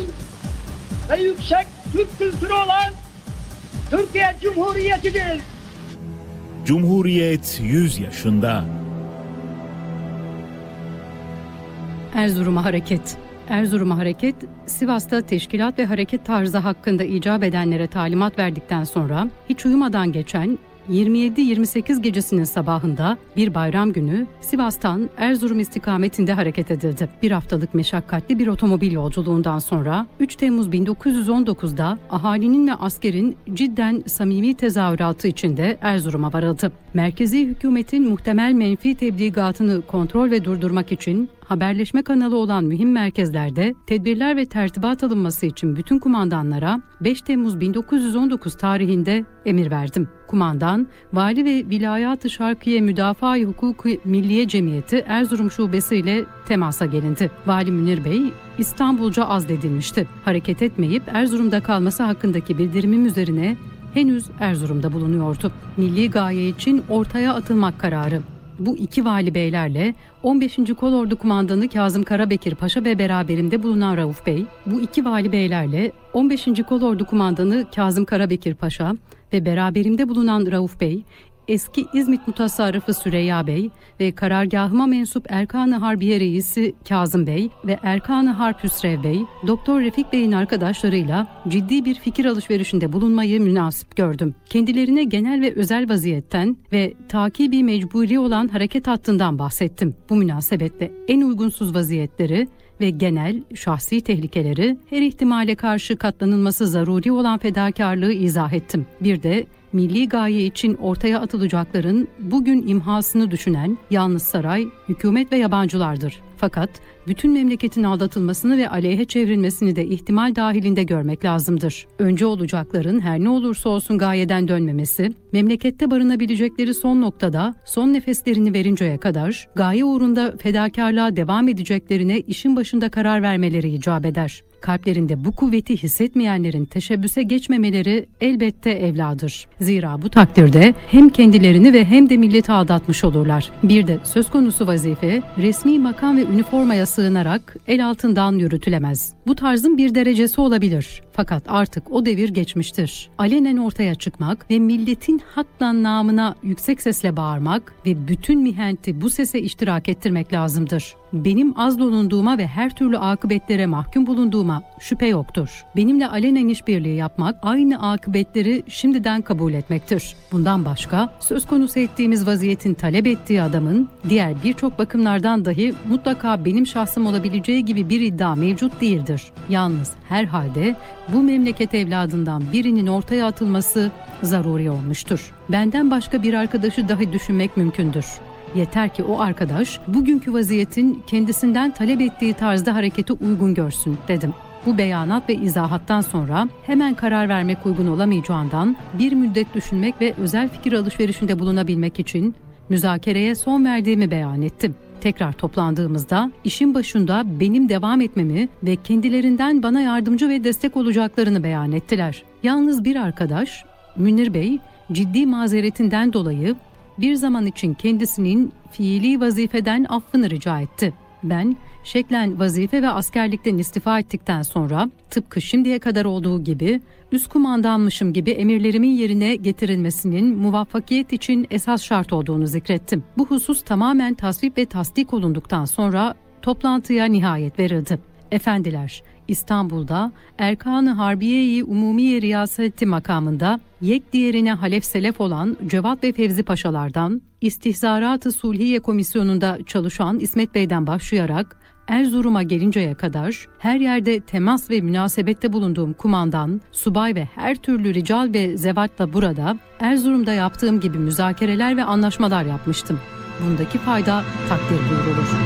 ve yüksek Türk kültürü olan Türkiye Cumhuriyeti'dir. Cumhuriyet 100 yaşında. Erzurum'a hareket. Erzurum'a hareket, Sivas'ta teşkilat ve hareket tarzı hakkında icap edenlere talimat verdikten sonra hiç uyumadan geçen 27-28 gecesinin sabahında bir bayram günü Sivas'tan Erzurum istikametinde hareket edildi. Bir haftalık meşakkatli bir otomobil yolculuğundan sonra 3 Temmuz 1919'da ahalinin ve askerin cidden samimi tezahüratı içinde Erzurum'a varıldı. Merkezi hükümetin muhtemel menfi tebligatını kontrol ve durdurmak için haberleşme kanalı olan mühim merkezlerde tedbirler ve tertibat alınması için bütün kumandanlara 5 Temmuz 1919 tarihinde emir verdim. Kumandan, Vali ve Vilayat-ı Şarkiye Müdafaa Hukuku Milliye Cemiyeti Erzurum Şubesi ile temasa gelindi. Vali Münir Bey, İstanbulca azledilmişti. Hareket etmeyip Erzurum'da kalması hakkındaki bildirimim üzerine henüz Erzurum'da bulunuyordu. Milli gaye için ortaya atılmak kararı. Bu iki vali beylerle 15. Kolordu Kumandanı Kazım Karabekir Paşa ve beraberimde bulunan Rauf Bey, bu iki vali beylerle 15. Kolordu Kumandanı Kazım Karabekir Paşa ve beraberimde bulunan Rauf Bey, eski İzmit Mutasarrıfı Süreyya Bey ve karargahıma mensup Erkan-ı Harbiye Reisi Kazım Bey ve Erkan-ı Harp Hüsrev Bey, Doktor Refik Bey'in arkadaşlarıyla ciddi bir fikir alışverişinde bulunmayı münasip gördüm. Kendilerine genel ve özel vaziyetten ve takibi mecburi olan hareket hattından bahsettim. Bu münasebetle en uygunsuz vaziyetleri ve genel şahsi tehlikeleri her ihtimale karşı katlanılması zaruri olan fedakarlığı izah ettim. Bir de milli gaye için ortaya atılacakların bugün imhasını düşünen yalnız saray, hükümet ve yabancılardır. Fakat bütün memleketin aldatılmasını ve aleyhe çevrilmesini de ihtimal dahilinde görmek lazımdır. Önce olacakların her ne olursa olsun gayeden dönmemesi, memlekette barınabilecekleri son noktada son nefeslerini verinceye kadar gaye uğrunda fedakarlığa devam edeceklerine işin başında karar vermeleri icap eder. Kalplerinde bu kuvveti hissetmeyenlerin teşebbüse geçmemeleri elbette evladır. Zira bu takdirde hem kendilerini ve hem de milleti aldatmış olurlar. Bir de söz konusu vazife resmi makam ve üniformaya sığınarak el altından yürütülemez. Bu tarzın bir derecesi olabilir. Fakat artık o devir geçmiştir. Alenen ortaya çıkmak ve milletin hakla namına yüksek sesle bağırmak ve bütün mihenti bu sese iştirak ettirmek lazımdır. Benim az bulunduğuma ve her türlü akıbetlere mahkum bulunduğuma şüphe yoktur. Benimle alenen işbirliği yapmak aynı akıbetleri şimdiden kabul etmektir. Bundan başka söz konusu ettiğimiz vaziyetin talep ettiği adamın diğer birçok bakımlardan dahi mutlaka benim şahsım olabileceği gibi bir iddia mevcut değildir. Yalnız herhalde bu memleket evladından birinin ortaya atılması zaruri olmuştur. Benden başka bir arkadaşı dahi düşünmek mümkündür. Yeter ki o arkadaş bugünkü vaziyetin kendisinden talep ettiği tarzda hareketi uygun görsün dedim. Bu beyanat ve izahattan sonra hemen karar vermek uygun olamayacağından bir müddet düşünmek ve özel fikir alışverişinde bulunabilmek için müzakereye son verdiğimi beyan ettim. Tekrar toplandığımızda işin başında benim devam etmemi ve kendilerinden bana yardımcı ve destek olacaklarını beyan ettiler. Yalnız bir arkadaş, Münir Bey, ciddi mazeretinden dolayı bir zaman için kendisinin fiili vazifeden affını rica etti. Ben şeklen vazife ve askerlikten istifa ettikten sonra tıpkı şimdiye kadar olduğu gibi üst kumandanmışım gibi emirlerimin yerine getirilmesinin muvaffakiyet için esas şart olduğunu zikrettim. Bu husus tamamen tasvip ve tasdik olunduktan sonra toplantıya nihayet verildi. Efendiler, İstanbul'da Erkan-ı Harbiye-i Umumiye Riyaseti makamında yek diğerine halef selef olan Cevat ve Fevzi Paşalardan, İstihzarat-ı Sulhiye Komisyonu'nda çalışan İsmet Bey'den başlayarak Erzurum'a gelinceye kadar her yerde temas ve münasebette bulunduğum kumandan, subay ve her türlü rical ve zevatla burada Erzurum'da yaptığım gibi müzakereler ve anlaşmalar yapmıştım. Bundaki fayda takdir buyurulur.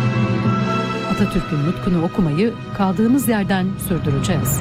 Atatürk'ün nutkunu okumayı kaldığımız yerden sürdüreceğiz.